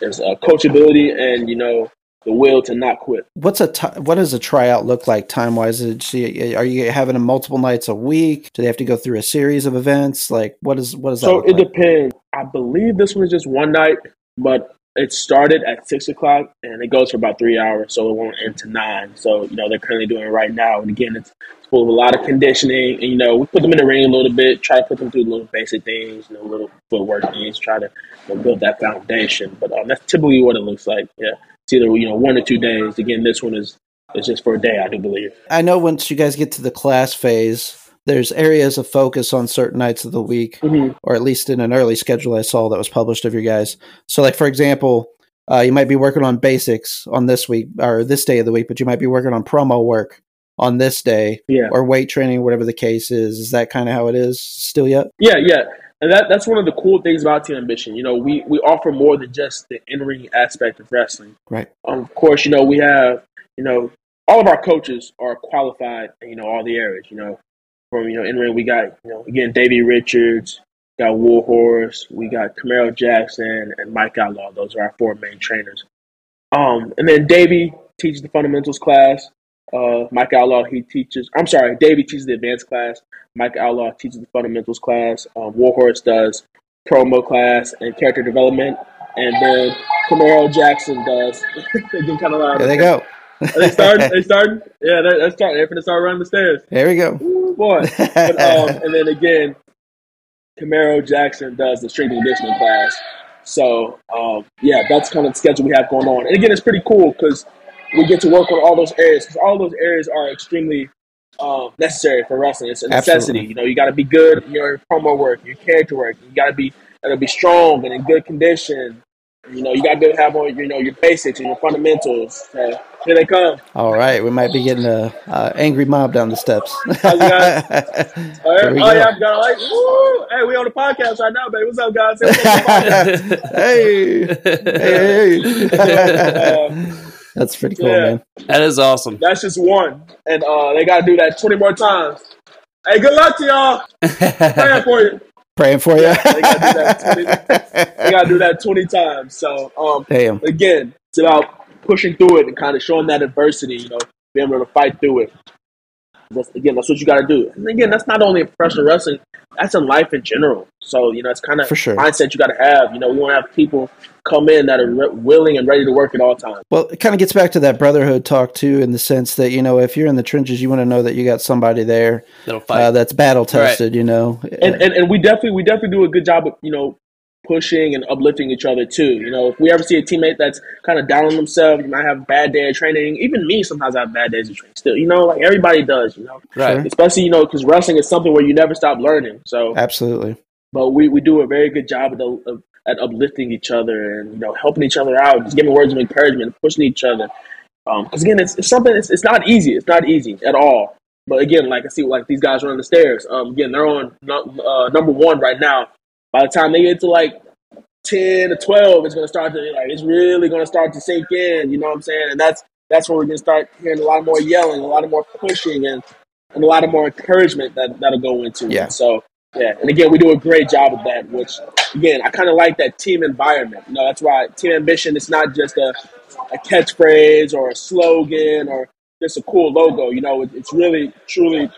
is uh, coachability and you know the will to not quit. What's a what does a tryout look like time wise? Are you having multiple nights a week? Do they have to go through a series of events? Like what is what does that So it like? depends. I believe this one is just one night, but it started at six o'clock and it goes for about three hours, so it won't end to nine. So you know they're currently doing right now, and again, it's full of a lot of conditioning. And you know, we put them in the ring a little bit, try to put them through little basic things, you know, little footwork things, try to you know, build that foundation. But um, that's typically what it looks like. Yeah, it's either you know one or two days. Again, this one is is just for a day, I do believe. I know once you guys get to the class phase, there's areas of focus on certain nights of the week, Mhm. or at least in an early schedule I saw that was published of your guys. So, like for example, uh, you might be working on basics on this week or this day of the week, but you might be working on promo work on this day Yeah. or weight training, whatever the case is. Is that kind of how it is still yet? Yeah, yeah. And that, that's one of the cool things about Team Ambition. You know, we, we offer more than just the in ring aspect of wrestling. Right. Um, of course, you know, we have, you know, all of our coaches are qualified in, you know, all the areas, you know. From, you know, in ring we got, you know, again, Davey Richards, got Warhorse, we got Camaro Jackson and Mike Outlaw. Those are our four main trainers. Um, and then Davey teaches the fundamentals class. Uh, Mike Outlaw, he teaches, I'm sorry, Davey teaches the advanced class. Mike Outlaw teaches the fundamentals class. Um, Warhorse does promo class and character development. And then Camaro Jackson does. Getting kind of loud. There they go. Are they starting? they starting? Yeah, they're, starting. They're to start running the stairs. there we go. Ooh, boy. But, um, and then again, Camaro Jackson does the strength and conditioning class. So um, yeah, that's kind of the schedule we have going on. And again, it's pretty cool because we get to work on all those areas because all those areas are extremely um, necessary for wrestling. It's a necessity. Absolutely. You know, you got to be good in your promo work, your character work. You got to be got to be strong and in good condition. You know, you got to be able to have on you know your basics and your fundamentals. So here they come. All right, we might be getting a uh, angry mob down the steps. How's it going? Oh, There oh go. yeah, I'm going like, woo! Hey, we on the podcast right now, baby. What's up, guys? Hey, what's up, hey, hey, hey. Um, That's pretty cool, Yeah. man. That is awesome. that's just one, and uh, they got to do that 20 more times. Hey, good luck to y'all. Praying for you. Praying for you. they gotta that They got to do that 20 times. So, um, Damn. again, it's about pushing through it and kind of showing that adversity. You know, being able to fight through it. That's, again, that's what you got to do. And again, that's not only in professional wrestling; that's in life in general. So, you know, it's kind of sure. mindset you got to have. You know, we want to have people come in that are re- willing and ready to work at all times. Well, it kind of gets back to that brotherhood talk too, in the sense that you know, if you're in the trenches, you want to know that you got somebody there That'll fight. uh, that's battle tested. You know, and, and and we definitely we definitely do a good job of you know pushing and uplifting each other too. You know, if we ever see a teammate that's kind of down on themselves, you might have a bad day of training. Even me, sometimes I have bad days of training. Still, you know, like everybody does. You know, right. especially you know because wrestling is something where you never stop learning. So, absolutely. but we we do a very good job at, the, of, at uplifting each other and you know helping each other out, just giving words of encouragement, pushing each other. Because again, it's, it's something. It's, it's not easy. It's not easy at all. But again, like I see, like these guys running the stairs. Um, again, they're on nu- uh, number one right now. By the time they get to like ten to twelve, it's gonna start to like it's really gonna start to sink in. You know what I'm saying? And that's that's where we're gonna start hearing a lot more yelling, a lot of more pushing, and, and a lot of more encouragement that that'll go into Yeah. it. So yeah, and again, we do a great job of that. Which again, I kind of like that team environment. You know, that's why team ambition is not just a a catchphrase or a slogan or just a cool logo. You know, it, it's really truly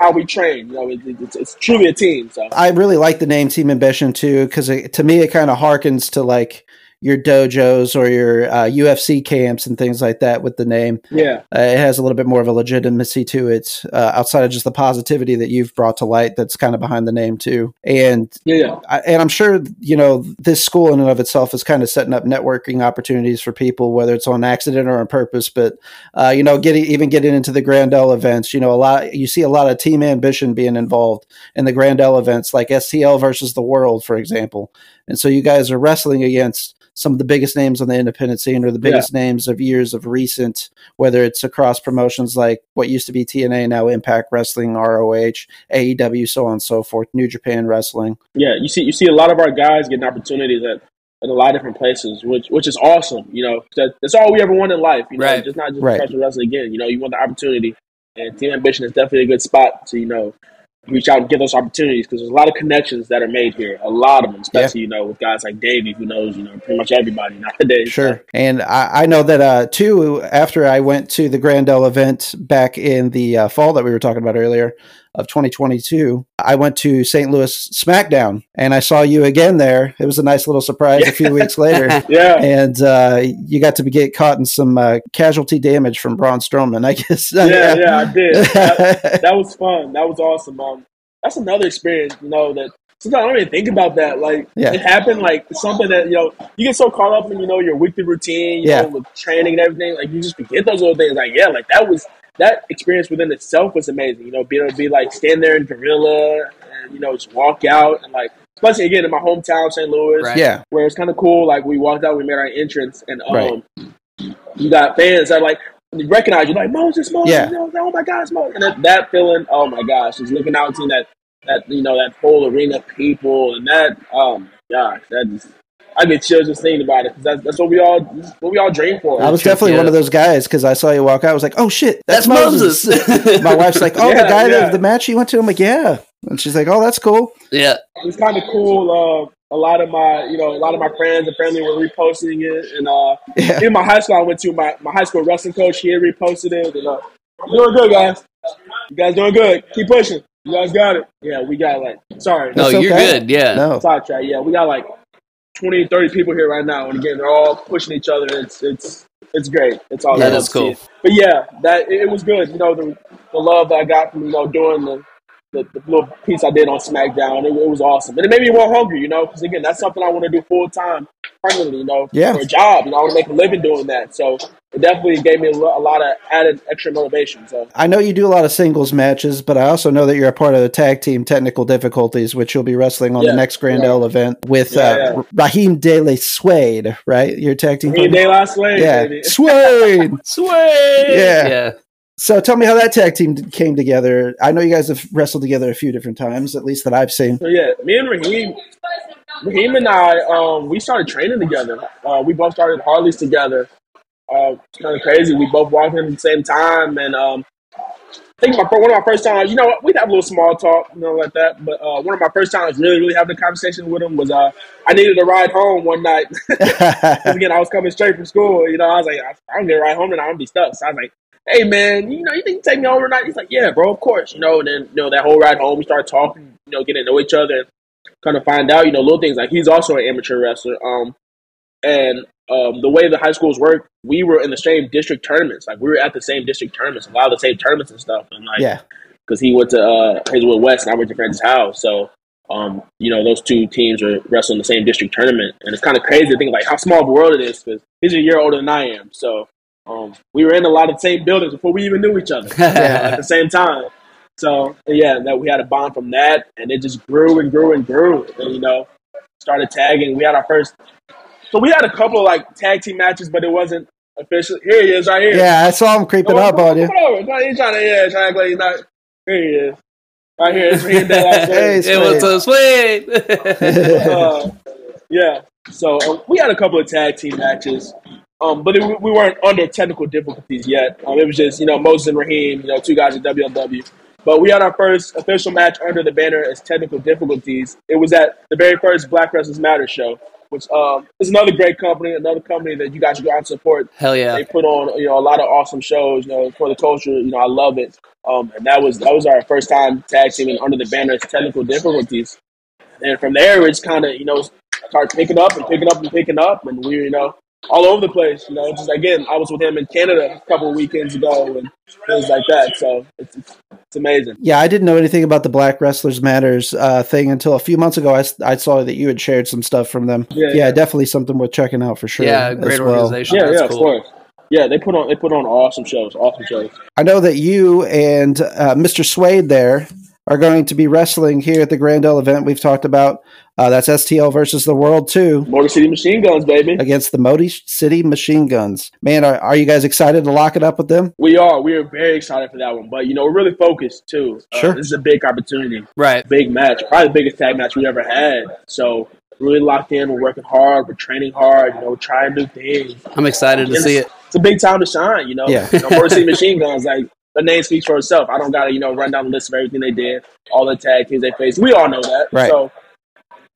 how we train. You know, it, it, it's, it's truly a team. So I really like the name Team Ambition too, because to me it kind of harkens to like your dojos or your uh, UFC camps and things like that with the name. yeah, Uh, it has a little bit more of a legitimacy to it, uh, outside of just the positivity that you've brought to light. That's kind of behind the name too, and yeah, yeah. I, and I'm sure you know this school in and of itself is kind of setting up networking opportunities for people, whether it's on accident or on purpose. But uh, you know, getting even getting into the Grandel events, you know, a lot you see a lot of team ambition being involved in the Grandel events, like STL versus the World, for example. And so you guys are wrestling against some of the biggest names on the independent scene or the biggest names of years of recent, whether it's across promotions like what used to be TNA, now Impact Wrestling, ROH, AEW, so on and so forth, New Japan Wrestling. yeah, you see, you see a lot of our guys getting opportunities at, at a lot of different places, which which is awesome. You know, that, that's all we ever want in life. You know, Right. just not just Right. professional wrestling again. You know, you want the opportunity, and Team Ambition is definitely a good spot to you know reach out and get those opportunities because there's a lot of connections that are made here. A lot of them, especially you know with guys like Davey, who knows you know pretty much everybody nowadays. Sure. And I, I know that uh, too, after I went to the Grandel event back in the uh, fall that we were talking about earlier of 2022, I went to St. Louis SmackDown and I saw you again there. It was a nice little surprise a few weeks later. Yeah, And uh, you got to be, get caught in some uh, casualty damage from Braun Strowman, I guess. yeah, yeah, I did. That, that was fun. That was awesome. Um, that's another experience, you know, that sometimes I don't even think about that. Like Yeah. it happened, like something that you know you get so caught up in you know your weekly routine, you Yeah. know, with training and everything. Like you just forget those little things. Like yeah, like that was that experience within itself was amazing. You know, being able to be like stand there in gorilla and you know just walk out and like especially again in my hometown, St. Louis, Right. yeah. where it's kind of cool. Like we walked out, we made our entrance, and um, Right. you got fans that like recognize you, like Moses, Moses, Yeah. you know, oh my gosh, Moses, and that, that feeling, oh my gosh, just looking out, seeing that that you know that whole arena of people, and that, oh my gosh, that just. I get chills just thinking about it because that's, that's what we all what we all dream for. I was definitely Yeah. one of those guys because I saw you walk out. I was like, "Oh shit, that's, That's Moses." Moses. My wife's like, "Oh, the guy yeah. that the match you went to." I'm like, "Yeah," and she's like, "Oh, that's cool." yeah. it's kind of cool. Uh, a lot of my, you know, a lot of my friends and family were reposting it, and uh, Yeah. even my high school I went to, my, my high school wrestling coach, he had reposted it. And, uh, doing good, guys. You guys doing good. Keep pushing. You guys got it. Yeah, we got like, sorry, No, That's you're good. Yeah. No, sidetrack. Yeah, we got like 20, 30 people here right now, and again, they're all pushing each other. It's it's it's great. It's all Yeah, that's cool. But yeah, that it, it was good. You know, the the love that I got from you know doing the the, the little piece I did on SmackDown, it, it was awesome, and it made me more hungry. You know, because again, that's something I want to do full time, permanently. You know, Yeah. for a job. You know, I want to make a living doing that. So it definitely gave me a, lo- a lot of added extra motivation. So I know you do a lot of singles matches, but I also know that you're a part of the tag team technical difficulties, which you'll be wrestling on Yeah, the next Grandel event with Yeah, uh, yeah. Raheem De La Suede, right? Your tag team. me and? De La Slave, yeah, baby. Suede. Sway. Yeah. Yeah. So tell me how that tag team came together. I know you guys have wrestled together a few different times, at least that I've seen. So yeah, me and Raheem, Raheem and I, um, we started training together. Uh, we both started Harleys together. Uh, it's kind of crazy. We both walked in at the same time, and um, I think my one of my first times, you know, we'd have a little small talk, you know, like that. But uh, one of my first times really, really having a conversation with him was uh, I needed a ride home one night. again, I was coming straight from school. You know, I was like, I, I don't get a ride home and I'm gonna be stuck. So I was like, Hey man, you know, you think you take me home tonight? He's like, Yeah, bro, of course. You know, and then you know that whole ride home, we start talking, you know, getting to know each other, and kind of find out, you know, little things like he's also an amateur wrestler. Um, and um, the way the high schools work, we were in the same district tournaments. Like we were at the same district tournaments, a lot of the same tournaments and stuff. And like, yeah, because he went to uh, Hazelwood West and I went to Francis Howell. So, um, you know, those two teams are wrestling the same district tournament, and it's kind of crazy to think like how small of a world it is because he's a year older than I am. So, um, we were in a lot of the same buildings before we even knew each other at the same time. So, yeah, that we had a bond from that, and it just grew and grew and grew, and you know, started tagging. We had our first. So we had a couple of like tag team matches, but it wasn't official. Here he is, right here. yeah. I saw him creeping Come up on you. Over. No, he's trying to, yeah, trying to act like he's not. Here he is. Right here. It's Raheem De La Hey, It was so sweet. uh, yeah. So uh, we had a couple of tag team matches. Um, but it, we weren't under technical difficulties yet. Um, it was just you know Moses and Raheem, you know, two guys at WLW. But we had our first official match under the banner as technical difficulties. It was at the very first Black Wrestlers Matter show, which um, is another great company, another company that you guys should go out and support. Hell yeah. They put on you know a lot of awesome shows, you know, for the culture. You know, I love it. Um, and that was that was our first time tag teaming under the banner as technical difficulties. And from there, it's kind of you know start picking up and picking up and picking up, and we you know all over the place. You know, just again, I was with him in Canada a couple of weekends ago and things like that. So it's, it's, it's amazing. Yeah, I didn't know anything about the Black Wrestlers Matters uh, thing until a few months ago. I, I saw that you had shared some stuff from them. Yeah, yeah, yeah. definitely something worth checking out for sure. Yeah, as great well. organization. Yeah, That's yeah, cool. of course. Yeah, they put on they put on awesome shows, awesome shows. I know that you and uh, Mr. Swade there are going to be wrestling here at the Grandel event we've talked about. Uh, that's STL versus the World 2 Motor City Machine Guns, baby. against the Motor City Machine Guns. Man, are, are you guys excited to lock it up with them? We are. We are very excited for that one. But you know, we're really focused too. Uh, Sure. This is a big opportunity, Right. big match, probably the biggest tag match we've ever had. So really locked in. We're working hard. We're training hard. You know, trying new things. I'm excited to It's- see it. It's a big time to shine. You know, Yeah. you know Motor City Machine Guns like. The name speaks for itself. I don't gotta, you know, run down the list of everything they did, all the tag teams they faced. We all know that. Right. So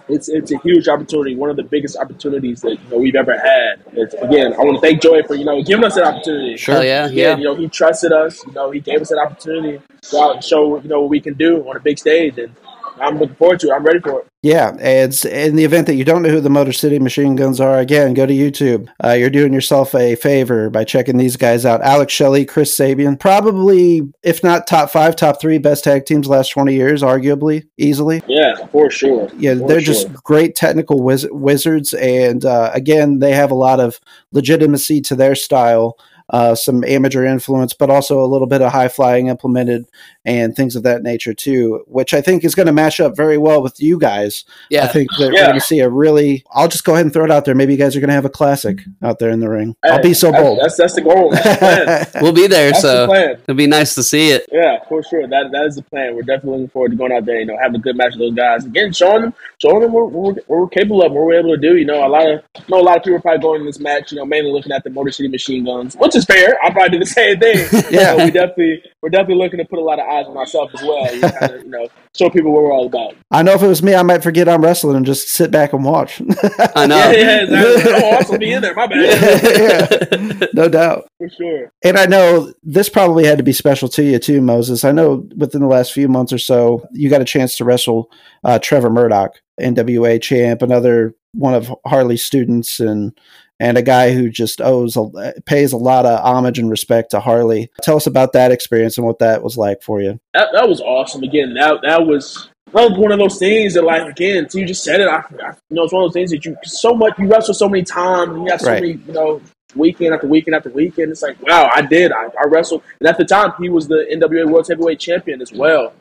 it's it's a huge opportunity, one of the biggest opportunities that you know we've ever had. It's, again, I want to thank Joey for you know giving us that opportunity. Sure. Hell yeah. Yeah, Yeah. you know, he trusted us. You know, he gave us an opportunity to go out and show you know what we can do on a big stage, and I'm looking forward to it. I'm ready for it. Yeah, and it's in the event that you don't know who the Motor City Machine Guns are, again, go to YouTube. Uh, you're doing yourself a favor by checking these guys out. Alex Shelley, Chris Sabin, probably, if not top five, top three best tag teams last 20 years, arguably, easily. Yeah, for sure. Yeah, For they're sure. just great technical wiz- wizards, and uh, again, they have a lot of legitimacy to their style. Uh, some amateur influence, but also a little bit of high flying implemented and things of that nature too, which I think is going to match up very well with you guys. Yeah. I think that we're going to see a really. I'll just go ahead and throw it out there. Maybe you guys are going to have a classic out there in the ring. I'll be so bold. That's that's the goal. That's the plan. We'll be there, That's so plan. it'll be nice to see it. Yeah, for sure. That that is the plan. We're definitely looking forward to going out there. You know, having a good match with those guys. Again, showing them, showing them what we're, what we're capable of, what we're able to do. You know, a lot of, I know a lot of people are probably going in this match. You know, mainly looking at the Motor City Machine Guns, which is fair. I probably do the same thing. Yeah. So we definitely, we're definitely looking to put a lot of eyes on ourselves as well. You, kind of, you know, show people what we're all about. I know if it was me, I might forget I'm wrestling and just sit back and watch. I know. Yeah, yeah, exactly. I'll also be in there. My bad. yeah, no doubt. For sure. And I know this probably had to be special to you too, Moses. I know within the last few months or so, you got a chance to wrestle uh, Trevor Murdoch, NWA champ, another one of Harley's students, and and a guy who just owes a, pays a lot of homage and respect to Harley. Tell us about that experience and what that was like for you. that, that was awesome. Again, that that was that was one of those things that, like, again, so you just said it. I, I you know, it's one of those things that you so much you wrestle so many times, and you have so Right. many, you know, weekend after weekend after weekend. It's like, wow, I did. I, I wrestled, and at the time, he was the NWA World Heavyweight Champion as well.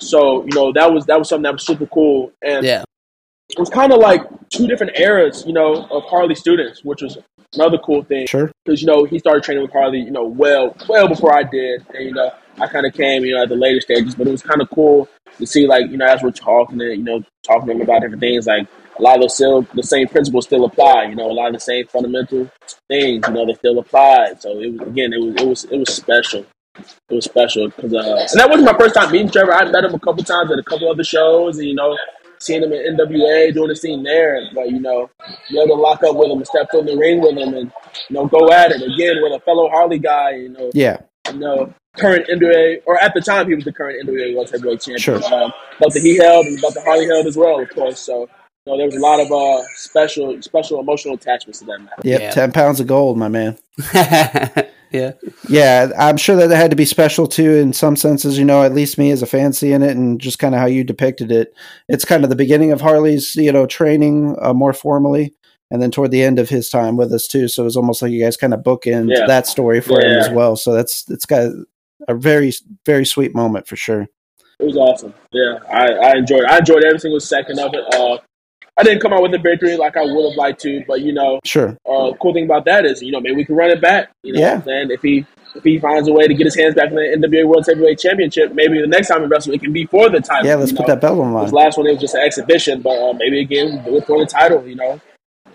So you know, that was that was something that was super cool, and Yeah. It was kind of like two different eras, you know, of Harley students, which was another cool thing Sure. because you know he started training with Harley, you know, well, well before I did, and you know I kind of came, you know, at the later stages. But it was kind of cool to see, like, you know, as we're talking, and you know, talking to him about different things, like a lot of those still the same principles still apply. You know, a lot of the same fundamental things, you know, they still apply. So it was again, it was it was it was special. It was special because, uh, and that wasn't my first time meeting Trevor. I met him a couple times at a couple other shows, and you know, seeing him in NWA doing the scene there. But you know, be able to lock up with him and step in the ring with him, and you know, go at it again with a fellow Harley guy. You know, Yeah. you know, current NWA, or at the time he was the current NWA World Heavyweight Champion. Sure. Um, but the he held and but the Harley held as well, of course. So. You know, there was a lot of uh, special, special emotional attachments to that match. Yep. Yeah. 10 pounds of gold, my man. yeah. Yeah, I'm sure that it had to be special too in some senses, you know, at least me as a fan seeing it and just kind of how you depicted it. It's kind of the beginning of Harley's, you know, training uh, more formally and then toward the end of his time with us too. So it was almost like you guys kind of bookend Yeah. that story for him as well. So that's it's got a very very sweet moment for sure. It was awesome. Yeah, I, I enjoyed. It. I enjoyed every single second of it. Uh, I didn't come out with a victory like I would have liked to, but you know, Sure. uh, cool thing about that is you know maybe we can run it back. You know, Yeah. what I'm saying? if he if he finds a way to get his hands back in the NWA World Heavyweight Championship, maybe the next time we wrestle it can be for the title. Yeah, let's put know? that belt on This last one it was just an exhibition, but uh, maybe again do it for the title. You know,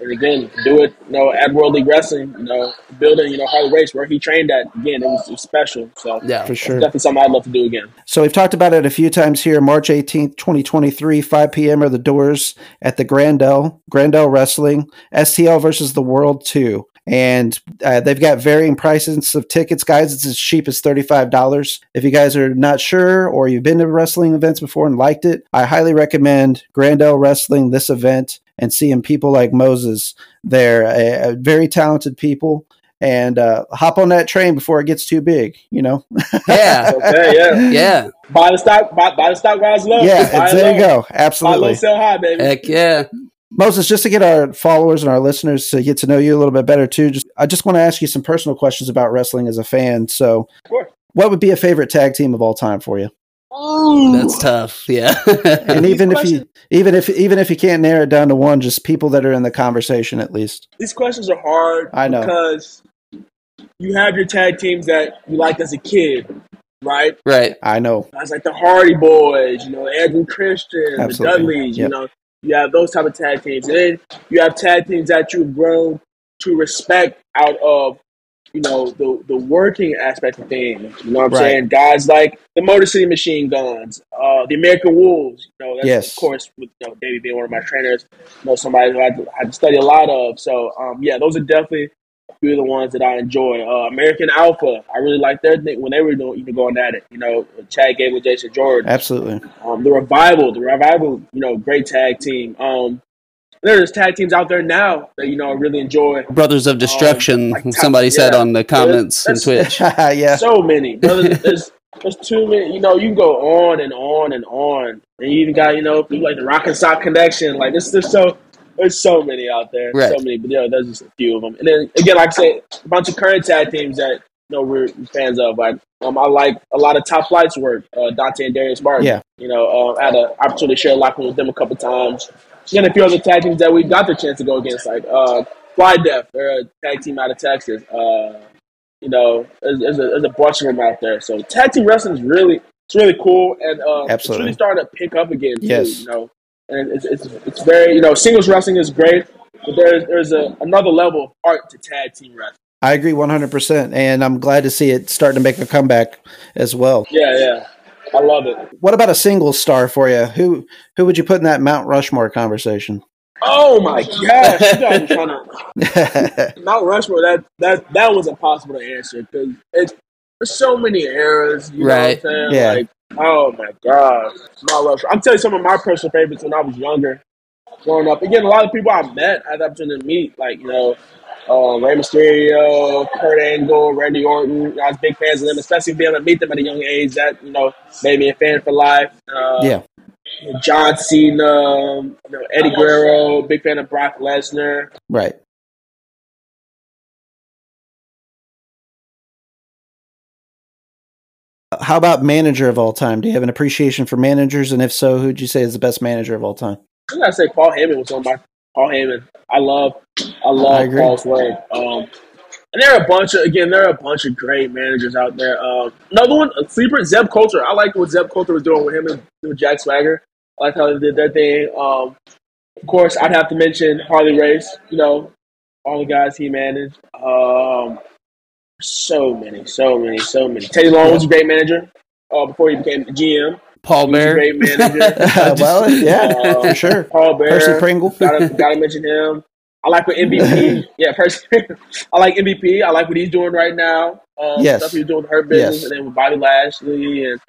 and again, do it, you know, at World League Wrestling, you know, building, you know, Harley Race where he trained at. Again, it was, it was special. So Yeah. For sure. definitely something I'd love to do again. So we've talked about it a few times here. March 18th, 2023, 5 p.m. are the doors at the Grandel, Grandel Wrestling, STL versus the World 2. And uh, they've got varying prices of tickets, guys. It's as cheap as $35. If you guys are not sure or you've been to wrestling events before and liked it, I highly recommend Grandel Wrestling, this event, and seeing people like Moses there. Uh, very talented people. And uh, hop on that train before it gets too big, you know? Yeah. Okay, yeah. Yeah. Buy the stock, buy, buy the stock while it's low. Yeah, Buy it's- it there you low. go. Buy low, Absolutely. sell high, baby. Heck yeah. Moses, just to get our followers and our listeners to get to know you a little bit better too, just I just want to ask you some personal questions about wrestling as a fan. So, Sure. what would be a favorite tag team of all time for you? That's oh. tough. Yeah. And even if you even if even if you can't narrow it down to one, just people that are in the conversation at least. These questions are hard. I know. because you have your tag teams that you liked as a kid, right? right. I know. That's like the Hardy Boys, you know, Edge and Christian, the Dudleys, Yep. you know, you have those type of tag teams. And then you have tag teams that you've grown to respect out of, you know, the the working aspect of things. You know what I'm Right. saying? Guys like the Motor City Machine Guns, uh, the American Wolves, you know, that's Yes. of course with you know, Davey being one of my trainers, you know, somebody who I had to study a lot of. So um, yeah, those are definitely a few of the ones that I enjoy. Uh, American Alpha, I really like their thing when they were doing, even going at it. You know, Chad Gable, Jason Jordan. Absolutely. Um, the revival, the revival, you know, great tag team. Um, there's tag teams out there now that you know I really enjoy. Brothers of Destruction. like top- somebody said on the comments on Twitch. yeah. So many. Brother, there's there's too many. You know, you can go on and on and on, and you even got you know people like the Rock and Sock Connection. Like this, there's so there's so many out there. Right. So many, but yeah, there's just a few of them. And then again, like I said, a bunch of current tag teams that you know we're fans of. Like um, I like a lot of Top Flight's work. Uh, Dante and Darius Martin. Yeah. You know, uh, I had an opportunity to share a locker room with them a couple of times. And a few other tag teams that we got the chance to go against, like uh, Fly Death. They're a tag team out of Texas. Uh, you know, there's, there's, a, there's a bunch of them out there. So tag team wrestling is really it's really cool, and uh, it's really starting to pick up again. Too, Yes. you know, and it's, it's it's very you know singles wrestling is great, but there's there's a, another level of art to tag team wrestling. I agree 100%. And I'm glad to see it starting to make a comeback as well. Yeah, yeah, I love it. What about a single star for you? Who who would you put in that Mount Rushmore conversation? Oh my gosh, you guys trying to Mount Rushmore. That that that was impossible to answer because it's there's so many eras. You Right. know what I'm saying? Yeah. Like, oh my gosh, Mount Rushmore. I'm telling you some of my personal favorites when I was younger, growing up. Again, a lot of people I met, I had the opportunity to meet, like you know. Um, Rey Mysterio, Kurt Angle, Randy Orton. I was big fans of them, especially being able to meet them at a young age. That you know made me a fan for life. Uh, yeah. John Cena, you know, Eddie Guerrero, big fan of Brock Lesnar. Right. How about manager of all time? Do you have an appreciation for managers? And if so, who'd you say is the best manager of all time? I gotta say Paul Heyman was on my Paul Heyman. I love I love I. Paul's work. Um, and there are a bunch of again there are a bunch of great managers out there. Um, another one, a sleeper, Zeb Colter. I like what Zeb Colter was doing with him and with Jack Swagger. I like how they did that thing. Um, of course, I'd have to mention Harley Race. You know, all the guys he managed. Um, so many, so many, so many. Teddy Long was a great manager uh, before he became the GM. Paul He Bear. great manager. well, yeah, Uh, for sure. Paul Bear. Percy Pringle. gotta, gotta mention him. I like what MVP. yeah, Percy. I like MVP. I like what he's doing right now. Um, Yes. Stuff he's doing with Hurt Business, Yes. and then with Bobby Lashley, and,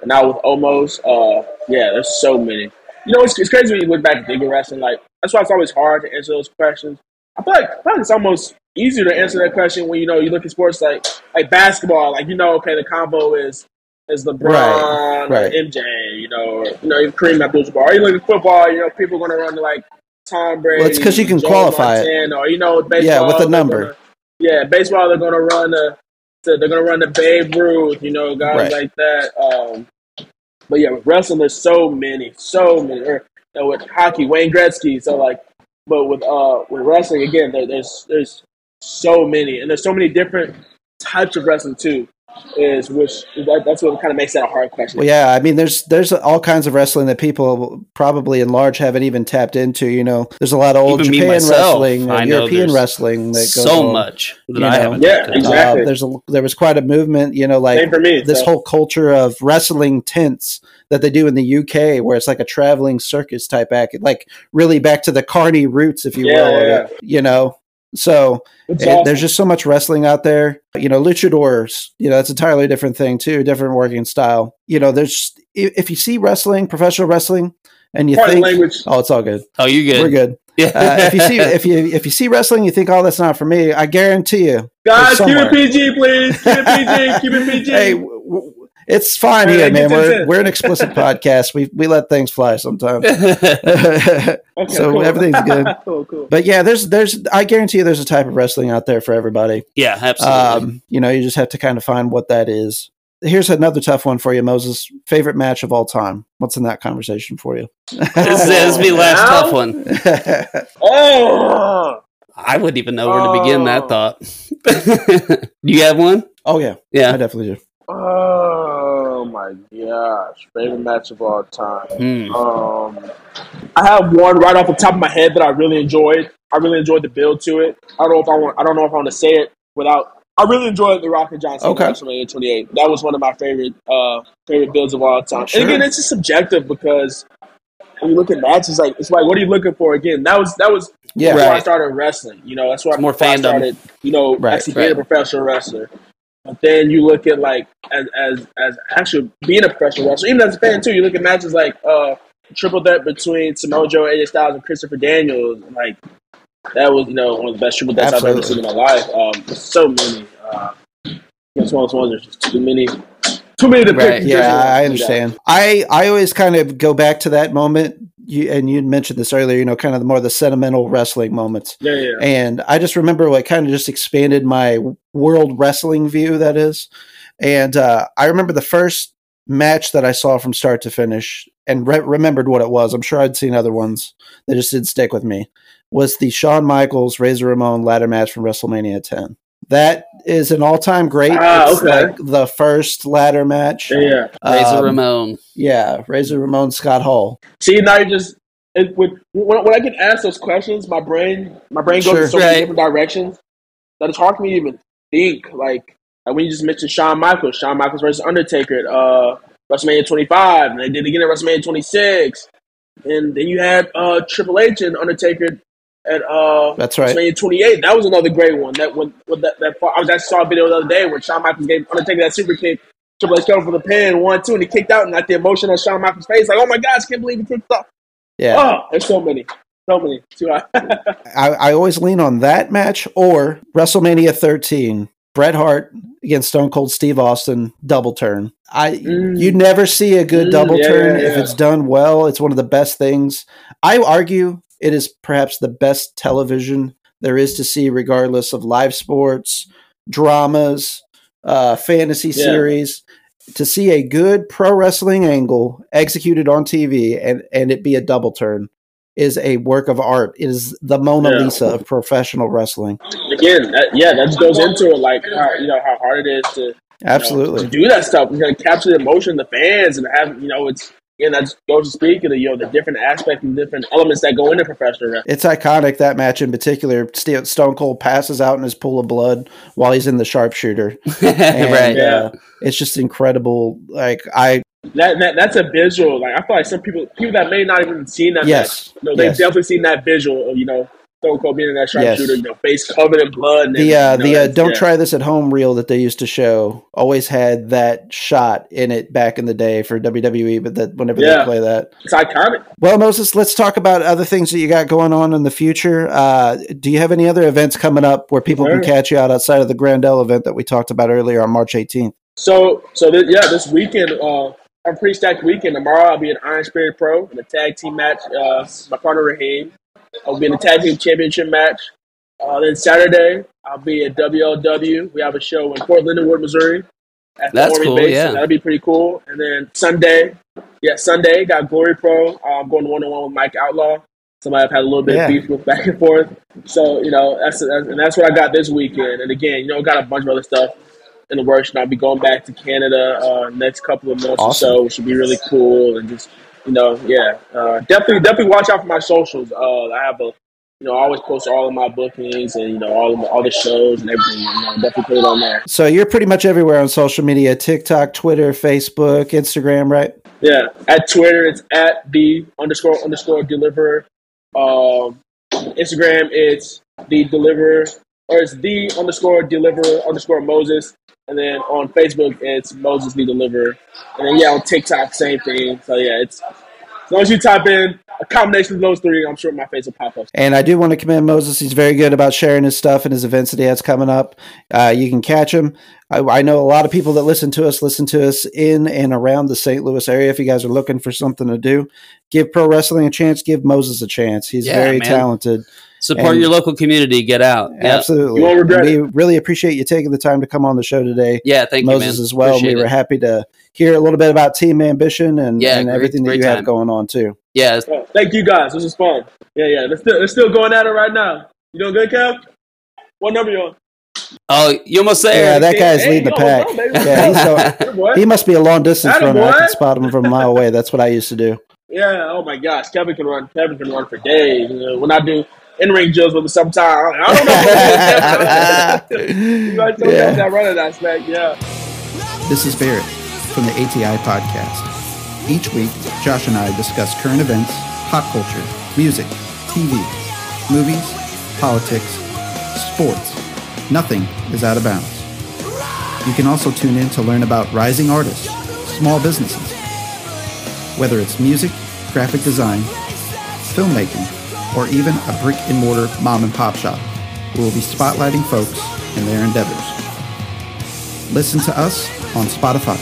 and now with Omos. Uh, yeah, there's so many. You know, it's, it's crazy when you look back at Digger Wrestling. Like that's why it's always hard to answer those questions. I feel like, I feel like it's almost easier to answer that question when you know you look at sports like like basketball. Like you know, okay, the combo is is LeBron Right, right. or MJ. You know, you know, Kareem Abdul-Jabbar. Or you look at football. You know, people are going to run like Tom Brady. Well, it's 'cause you can Joe qualify it. Or you know, baseball, Yeah, with a number. gonna- yeah, baseball they're going to run the they're going to run the Babe Ruth. You know, guys Right. like that. Um, but yeah, with wrestling, there's so many, so many. Or you know, with hockey, Wayne Gretzky. So like, but with uh with wrestling again, there, there's there's so many, and there's so many different types of wrestling too. Is which that, that's what kind of makes that a hard question. Well, yeah, I mean, there's there's all kinds of wrestling that people probably in large haven't even tapped into. You know, there's a lot of old Even Japan myself, wrestling, I European wrestling that goes so on. much that you I know. haven't. Yeah, looked into. exactly. Uh, there's a there was quite a movement, you know, like Same for me. this so. whole culture of wrestling tents that they do in the UK, where it's like a traveling circus type act, like really back to the carny roots, if you Yeah, will. yeah, of it, You know, so It's and awesome. there's just so much wrestling out there. You know, luchadors. You know, that's an entirely different thing too, different working style. You know, there's if if you see wrestling, professional wrestling, and you Part think, language. oh, it's all good, Oh, you good? we're good. Yeah. Uh, if you see if you if you see wrestling, you think, oh, that's not for me. I guarantee you, Guys, keep it PG, please. Keep it PG. Keep it PG. hey, w- w- it's fine here, man. We're we're an explicit podcast. We we let things fly sometimes. Okay, so cool. everything's good. cool, cool. But yeah, there's there's I guarantee you there's a type of wrestling out there for everybody. yeah, absolutely. Um, you know, you just have to kind of find what that is. Here's another tough one for you, Moses. Favorite match of all time. What's in that conversation for you? this, this be the last Now? tough one. Oh, I wouldn't even know where to begin that Oh. thought. you have one? oh yeah, yeah, I definitely do. oh my gosh! Favorite match of all time. Hmm. Um, I have one right off the top of my head that I really enjoyed. I really enjoyed the build to it. I don't know if I want. I don't know if I want to say it without. I really enjoyed the Rock and Johnson Okay. WrestleMania 28. That was one of my favorite uh, favorite builds of all time. Sure. And again, it's just subjective because when you look at matches, like it's like, what are you looking for? Again, that was that was Yeah, before I started wrestling. You know, that's where It's more before I fandom. started. You know, Right, actually being a professional wrestler. But then you look at like as as as actually being a professional wrestler, even as a fan too. You look at matches like uh triple threat between Samoa Joe, AJ Styles, and Christopher Daniels. and Like that was you know one of the best triple threats I've ever seen in my life. Um, so many. Uh, it's one of those ones. There's just too many. Too many to pick. Right, Yeah, I understand. I I always kind of go back to that moment. You and you mentioned this earlier. You know, kind of the more the sentimental wrestling moments. Yeah, yeah. And I just remember what kind of just expanded my world wrestling view. That is, and uh, I remember the first match that I saw from start to finish, and re- remembered what it was. I'm sure I'd seen other ones that just didn't stick with me. Was the Shawn Michaels Razor Ramon ladder match from WrestleMania 10? That is an all-time great. Ah, it's okay. like the first ladder match. yeah, yeah. Razor Um, Ramon. Yeah, Razor Ramon Scott Hall. See, now you just it, with, when, when I get asked those questions, my brain my brain goes Sure. in so many different directions that it's hard for me to even think. Like, like when you just mentioned Shawn Michaels, Shawn Michaels versus Undertaker, at, uh, WrestleMania 25, and they did it again at WrestleMania 26, and then you had uh, Triple H and Undertaker at uh, That's right. WrestleMania 28. That was another great one. That when, when that, that I was actually saw a video the other day where Shawn Michaels gave Undertaker that super kick. Triple H covered for the pin, one, two, and he kicked out, and like the emotion on Shawn Michaels' face, like, oh my gosh, can't believe he kicked out. Yeah. Oh, there's so many. So many. I, I always lean on that match or WrestleMania 13, Bret Hart against Stone Cold Steve Austin, double turn. I Mm. you never see a good Mm, double yeah, turn yeah, if it's done well. It's one of the best things. I argue it is perhaps the best television there is to see, regardless of live sports, dramas, uh, fantasy Yeah. series. To see a good pro wrestling angle executed on TV and, and it be a double turn is a work of art. It is the Mona Yeah. Lisa of professional wrestling. Again, that, yeah, that goes into it, like how, you know how hard it is to you know, Absolutely. to do that stuff. You're gonna capture the emotion of the fans and have you know it's again that just goes to speak of the you know the different aspects and different elements that go into professional wrestling. It's iconic that match in particular. St- Stone Cold passes out in his pool of blood while he's in the sharpshooter. And, right. uh, it's just incredible. Like I That, that that's a visual. Like I feel like some people people that may not even seen that. yes, match, you know, they've yes. definitely seen that visual of you know Stone Cold being in that sharpshooter, Yes. know, face covered in blood. And the uh, the uh, don't yeah. try this at home reel that they used to show always had that shot in it back in the day for WWE. But that whenever they play that, It's iconic. Well, Moses, let's talk about other things that you got going on in the future. Uh, do you have any other events coming up where people can catch you out outside of the Grandel event that we talked about earlier on March 18th? So, so th- yeah, this weekend, uh, a pretty stacked weekend. Tomorrow, I'll be at Iron Spirit Pro in a tag team match. Uh, my partner Raheem. I'll be in a tag team championship match. Uh, then Saturday, I'll be at WLW. We have a show in Fort Leonard Wood, Missouri. At the That's Army cool, base, yeah. so that'll be pretty cool. And then Sunday, yeah, Sunday got Glory Pro. Uh, I'm going one on one with Mike Outlaw. Somebody I've had a little bit Yeah. of beef with back and forth. So you know that's, that's and that's what I got this weekend. And again, you know, got a bunch of other stuff in the works, and I'll be going back to Canada uh, next couple of months Awesome. or so, which should be really cool. And just you know, yeah, uh, definitely definitely watch out for my socials. Uh, I have a you know, I always post all of my bookings and you know all of my, all the shows and everything. You know, definitely put it on there. So you're pretty much everywhere on social media: TikTok, Twitter, Facebook, Instagram, right? Yeah, at Twitter it's at the underscore underscore deliverer. Um, Instagram it's the deliverer or it's the underscore deliverer underscore Moses, and then on Facebook it's Moses the deliverer, and then yeah on TikTok same thing. So yeah, it's as long as you type in a combination of those three, I'm sure my face will pop up. And I do want to commend Moses. He's very good about sharing his stuff and his events that he has coming up. Uh, you can catch him. I, I know a lot of people that listen to us listen to us in and around the St. Louis area. If you guys are looking for something to do, give pro wrestling a chance. Give Moses a chance. He's Yeah, very man. talented. Support And- your local community. Get out. Yeah. Absolutely. You won't regret we really appreciate you taking the time to come on the show today. Yeah. Thank Moses you, man. as well. Appreciate we were it. happy to hear a little bit about Team Ambition and, Yeah, and great- everything that great you have going on too. Yeah. Oh, thank you guys. This was fun. Yeah, yeah. They're still, they're still going at it right now. You doing good, Kev? What number you on? Oh, you almost say Yeah, that guy's Hey, leading the pack. what's up. Yeah, he's so, he must be a long distance Atta runner. I can spot him from a mile away. That's what I used to do. Yeah, oh my gosh, Kevin can run. Kevin can run for days. You know, when I do in ring drills with him, sometimes I don't know. You guys don't Yeah. that running aspect, yeah. This is Barrett from the ATI Podcast. Each week, Josh and I discuss current events, pop culture, music, TV, movies, politics, sports. Nothing is out of bounds. You can also tune in to learn about rising artists, small businesses. Whether it's music, graphic design, filmmaking, or even a brick and mortar mom and pop shop, we will be spotlighting folks and their endeavors. Listen to us on Spotify,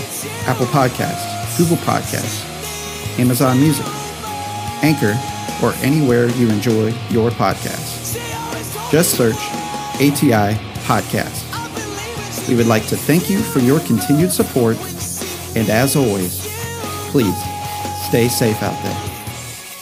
Apple Podcasts, Google Podcasts, Amazon Music, Anchor, or anywhere you enjoy your podcasts. Just search ATI Podcast. We would like to thank you for your continued support, and as always, please stay safe out there.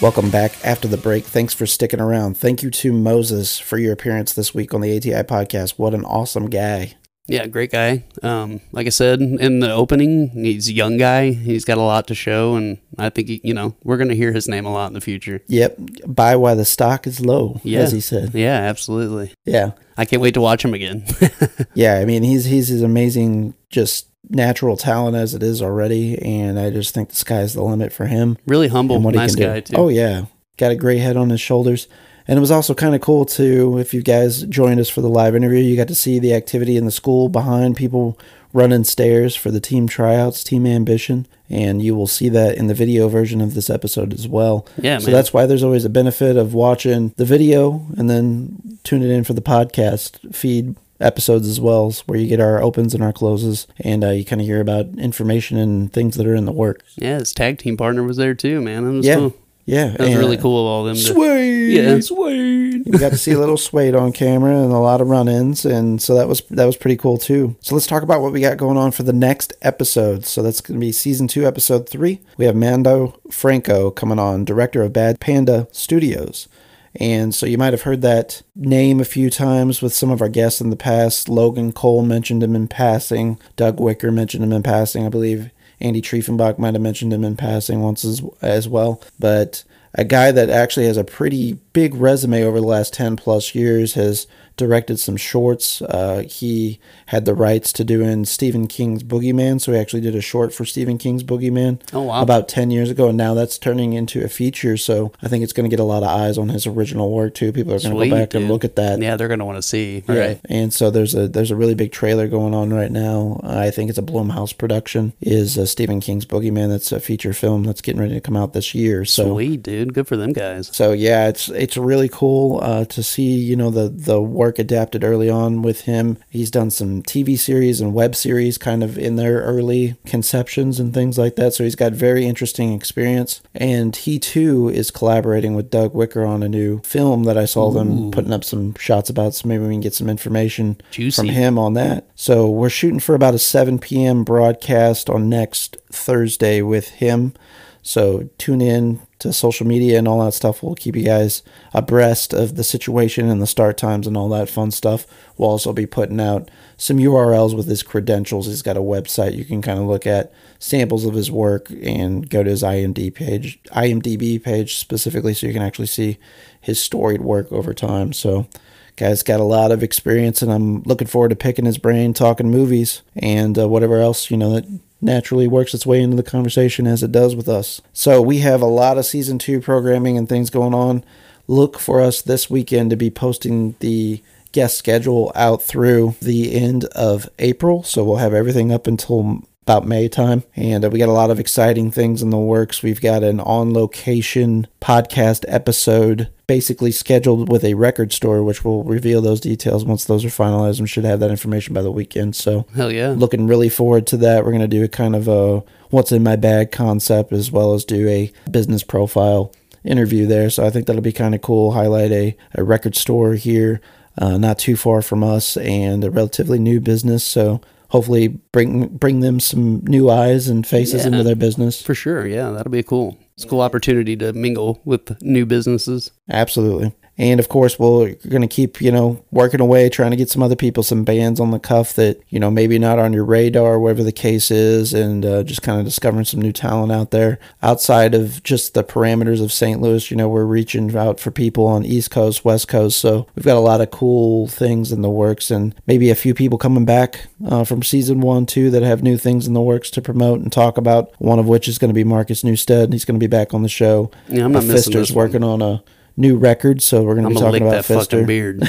Welcome back after the break. Thanks for sticking around. Thank you to Moses for your appearance this week on the ATI podcast. What an awesome guy. Yeah, great guy. Um, like I said in the opening, he's a young guy. He's got a lot to show, and I think he, you know we're going to hear his name a lot in the future. Yep. Buy while the stock is low, Yeah, as he said. Yeah, absolutely. Yeah. I can't wait to watch him again. Yeah. I mean, he's he's his amazing, just natural talent as it is already. And I just think the sky's the limit for him. really humble, nice guy do. too. Oh yeah, got a great head on his shoulders. And it was also kind of cool too. If you guys joined us for the live interview, you got to see the activity in the school behind people running stairs for the team tryouts, team ambition, and you will see that in the video version of this episode as well. Yeah, so man. that's why there's always a benefit of watching the video and then tuning in for the podcast feed episodes as well, where you get our opens and our closes, and uh, you kind of hear about information and things that are in the works. Yeah, his tag team partner was there too, man. That was Yeah. cool. Yeah, That was and- really cool of all them. To, Sweet. yeah, sweet. we got to see a little Suede on camera and a lot of run-ins, and so that was that was pretty cool too. So let's talk about what we got going on for the next episode. So that's going to be season two, episode three. We have Mando Franco coming on, director of Bad Panda Studios. And so you might have heard that name a few times with some of our guests in the past. Logan Cole mentioned him in passing. Doug Wicker mentioned him in passing. I believe Andy Triefenbach might have mentioned him in passing once as, as well. But a guy that actually has a pretty big resume over the last 10 plus years has directed some shorts. Uh, he had the rights to doing Stephen King's Boogeyman, so he actually did a short for Stephen King's Boogeyman Oh, wow. about 10 years ago, and now that's turning into a feature. So I think it's going to get a lot of eyes on his original work too. People are going to go back and look at that. Yeah, they're gonna want to see. Yeah. Right. And so there's a there's a really big trailer going on right now. I think it's a Blumhouse production. Is uh, Stephen King's Boogeyman? That's a feature film that's getting ready to come out this year. So Sweet, dude. Good for them guys. so yeah, it's it's really cool uh, to see you know the the work adapted early on with him. He's done some TV series and web series kind of in their early conceptions and things like that. So he's got very interesting experience, and he too is collaborating with Doug Wicker on a new film that I saw them putting up some shots about. So maybe we can get some information Juicy. from him on that. So we're shooting for about a 7 p.m. broadcast on next Thursday with him. So tune in to social media and all that stuff. We'll keep you guys abreast of the situation and the start times and all that fun stuff. We'll also be putting out some URLs with his credentials. He's got a website you can kind of look at samples of his work and go to his IMDb page, IMDb page specifically, so you can actually see his storied work over time. So, guy's got a lot of experience, and I'm looking forward to picking his brain, talking movies, and uh, whatever else you know that naturally works its way into the conversation as it does with us. So we have a lot of season two programming and things going on. Look for us this weekend to be posting the guest schedule out through the end of April. So we'll have everything up until about May time. And uh, we got a lot of exciting things in the works. We've got an on location podcast episode basically scheduled with a record store, which will reveal those details once those are finalized We should have that information by the weekend. So, Hell yeah. looking really forward to that. We're going to do a kind of a what's in my bag concept as well as do a business profile interview there. So, I think that'll be kind of cool. Highlight a, a record store here. Uh, not too far from us and a relatively new business so hopefully bring bring them some new eyes and faces Yeah. into their business. For sure. Yeah, that'll be cool. It's a cool opportunity to mingle with new businesses. Absolutely. And of course, we're going to keep, you know, working away, trying to get some other people, some bands on the cuff that, you know, maybe not on your radar, whatever the case is, and uh, just kind of discovering some new talent out there outside of just the parameters of St. Louis. You know, we're reaching out for people on East Coast, West Coast. So we've got a lot of cool things in the works and maybe a few people coming back uh, from season one, too, that have new things in the works to promote and talk about. One of which is going to be Marcus Newstead. He's going to be back on the show. Yeah, I'm not missing this one. working on a new record, so we're going to be gonna talking about that fucking beard.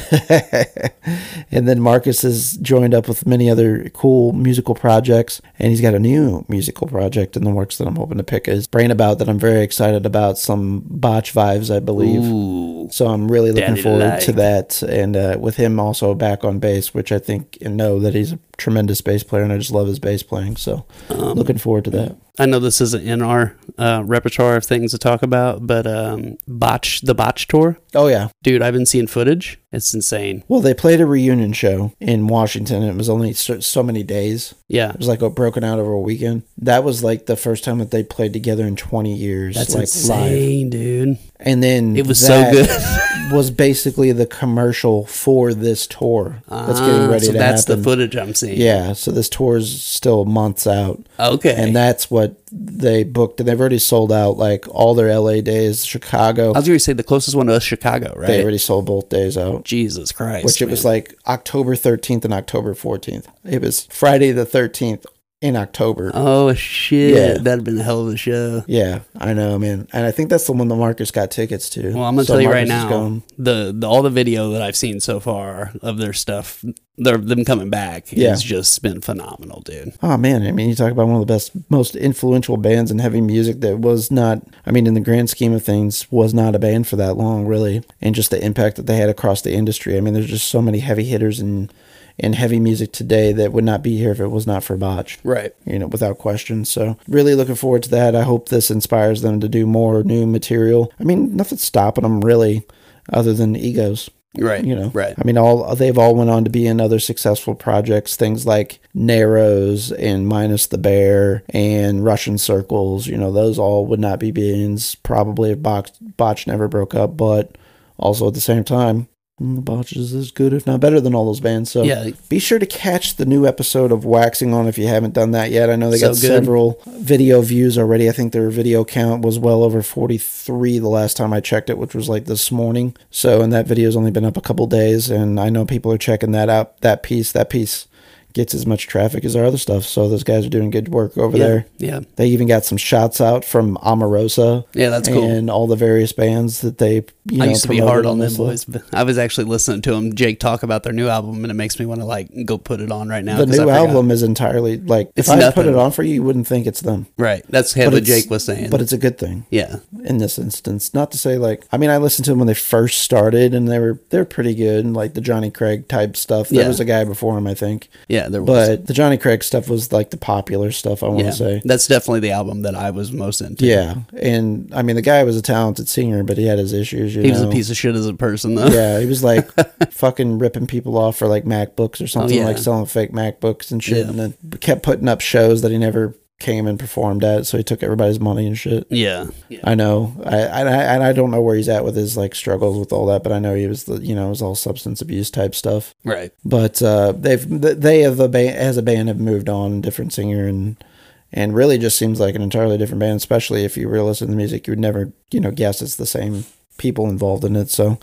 and then Marcus has joined up with many other cool musical projects, and he's got a new musical project in the works that I'm hoping to pick his brain about. That I'm very excited about. Some botch vibes, I believe. Ooh. So I'm really looking forward to that, and uh, with him also back on bass, which I think and know that he's a tremendous bass player, and I just love his bass playing. So Um, looking forward to that. I know this isn't in our uh, repertoire of things to talk about, but um, botch the botch tour, Oh yeah, dude. I've been seeing footage. It's insane. well they played a reunion show in Washington. and It was only so, so many days. Yeah, It was like a broken out over a weekend. That was like the first time that they played together in 20 years, that's like insane, dude. And then It was so good. was basically the commercial for this tour that's getting Ah, ready so to that's happen. the footage I'm seeing. Yeah, so this tour is still months out, Okay. and that's what they booked, and they've already sold out like all their LA days. Chicago, I was going to say the closest one to us, Chicago, right? they already sold both days out. Jesus Christ. Which it was like October 13th and October 14th. It was Friday the 13th in October. Oh shit! Yeah. That'd have been a hell of a show. Yeah, I know, man. And I think that's the one that Marcus got tickets to. Well, I'm gonna So tell you right Marcus is now, the, the all the video that I've seen so far of their stuff, their them coming back, Yeah. has just been phenomenal, dude. Oh man, I mean, you talk about one of the best, most influential bands in heavy music that was not, I mean, in the grand scheme of things, was not a band for that long, really, and just the impact that they had across the industry. I mean, there's just so many heavy hitters in in heavy music today that would not be here if it was not for Botch. Right. You know, without question. So, really looking forward to that. I hope this inspires them to do more new material. I mean, nothing's stopping them really, other than egos. Right. you know Right. i mean all they've all went on to be in other successful projects things like narrows and minus the bear and russian circles you know those all would not be beings probably if botch, botch never broke up but also at the same time Mm, botch is as good if not better than all those bands so Yeah. be sure to catch the new episode of waxing on if you haven't done that yet. I know they got several video views already. I think their video count was well over 43 the last time i checked it which was like this morning. So and that video's only been up a couple days and i know people are checking that out that piece that piece gets as much traffic as our other stuff so those guys are doing good work over Yeah. there Yeah. they even got some shots out from Emarosa Yeah, that's cool. and all the various bands that they you know I used to be hard on them boys, but I was actually listening to them, Jake, talk about their new album, and it makes me want to like go put it on right now. the new album is entirely like It's if I put it on for you, you wouldn't think it's them. right? That's what Jake was saying. But it's a good thing yeah, in this instance. Not to say like I mean I listened to them when they first started and they were they're pretty good and like the Jonny Craig type stuff. There Yeah. was a guy before him I think. yeah, there was. But the Jonny Craig stuff was like the popular stuff I want to yeah, say. that's definitely the album that I was most into. Yeah. And I mean the guy was a talented singer but he had his issues, you he was a piece of shit as a person, though. yeah, he was like fucking ripping people off for like MacBooks or something, Oh, yeah. like selling fake MacBooks and shit, Yeah. and then kept putting up shows that he never came and performed at, so he took everybody's money and shit. Yeah. I know. I and I and I don't know where he's at with his like struggles with all that, but I know he was the you know it was all substance abuse type stuff. Right. But uh, they've they have a band as a band have moved on, different singer and and really just seems like an entirely different band. Especially if you were listening to the music, you would never you know guess it's the same people involved in it. So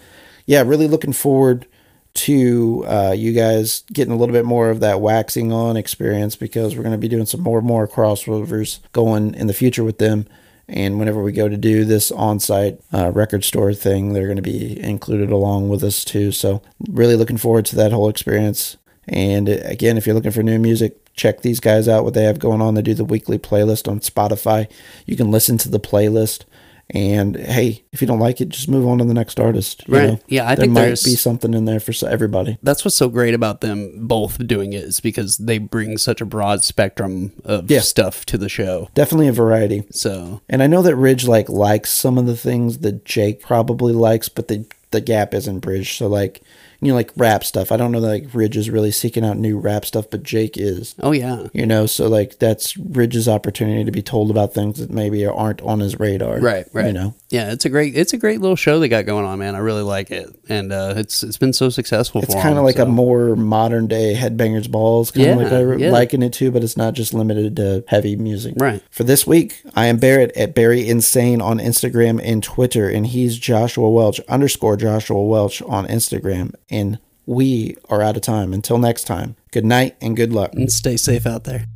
yeah, really looking forward to uh, you guys getting a little bit more of that waxing on experience because we're going to be doing some more and more crossovers going in the future with them. And whenever we go to do this on site uh, record store thing, they're going to be included along with us too. So, really looking forward to that whole experience. And again, if you're looking for new music, check these guys out, what they have going on. They do the weekly playlist on Spotify. You can listen to the playlist. And hey, if you don't like it, just move on to the next artist. Right. know? Yeah, I think there think might there's- be something in there for everybody. That's what's so great about them both doing it is because they bring such a broad spectrum of Yeah. stuff to the show. Definitely a variety. So And I know that Ridge like likes some of the things that Jake probably likes, but the the gap isn't bridged. So like you know, like rap stuff. I don't know that like Ridge is really seeking out new rap stuff, but Jake is. oh yeah. You know, so like that's Ridge's opportunity to be told about things that maybe aren't on his radar. Right, right. You know. Yeah, it's a great it's a great little show they got going on, man. I really like it. And uh, it's it's been so successful It's for kind of like so. a more modern day Headbangers Balls, kind of Yeah, like I yeah. liken it to, but it's not just limited to heavy music. Right. For this week, I am Barrett at Barry Insane on Instagram and Twitter, and he's Joshua Welch underscore Joshua Welch on Instagram. And we are out of time. Until next time, good night and good luck. and stay safe out there.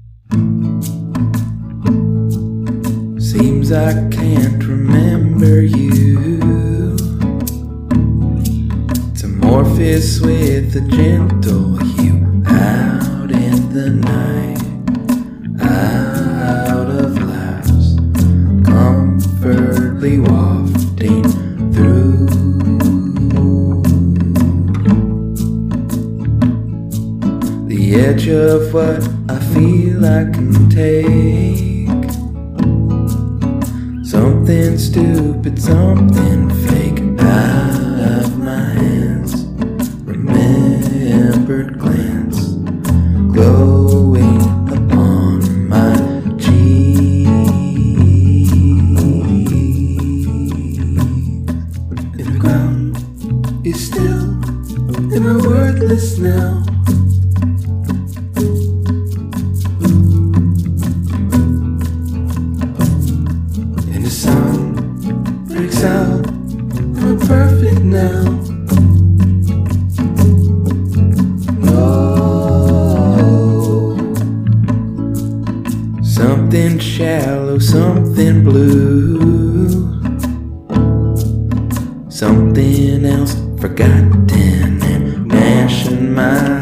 Seems I can't remember you. It's amorphous with a gentle hue out in the night, out of laughs, comfortably wafting edge of what I feel I can take. Something stupid, something fake out of my hands. Remembered glance glowing upon my cheek. The ground is still, and we're worthless now. Something shallow, something blue, something else forgotten, and gnashing my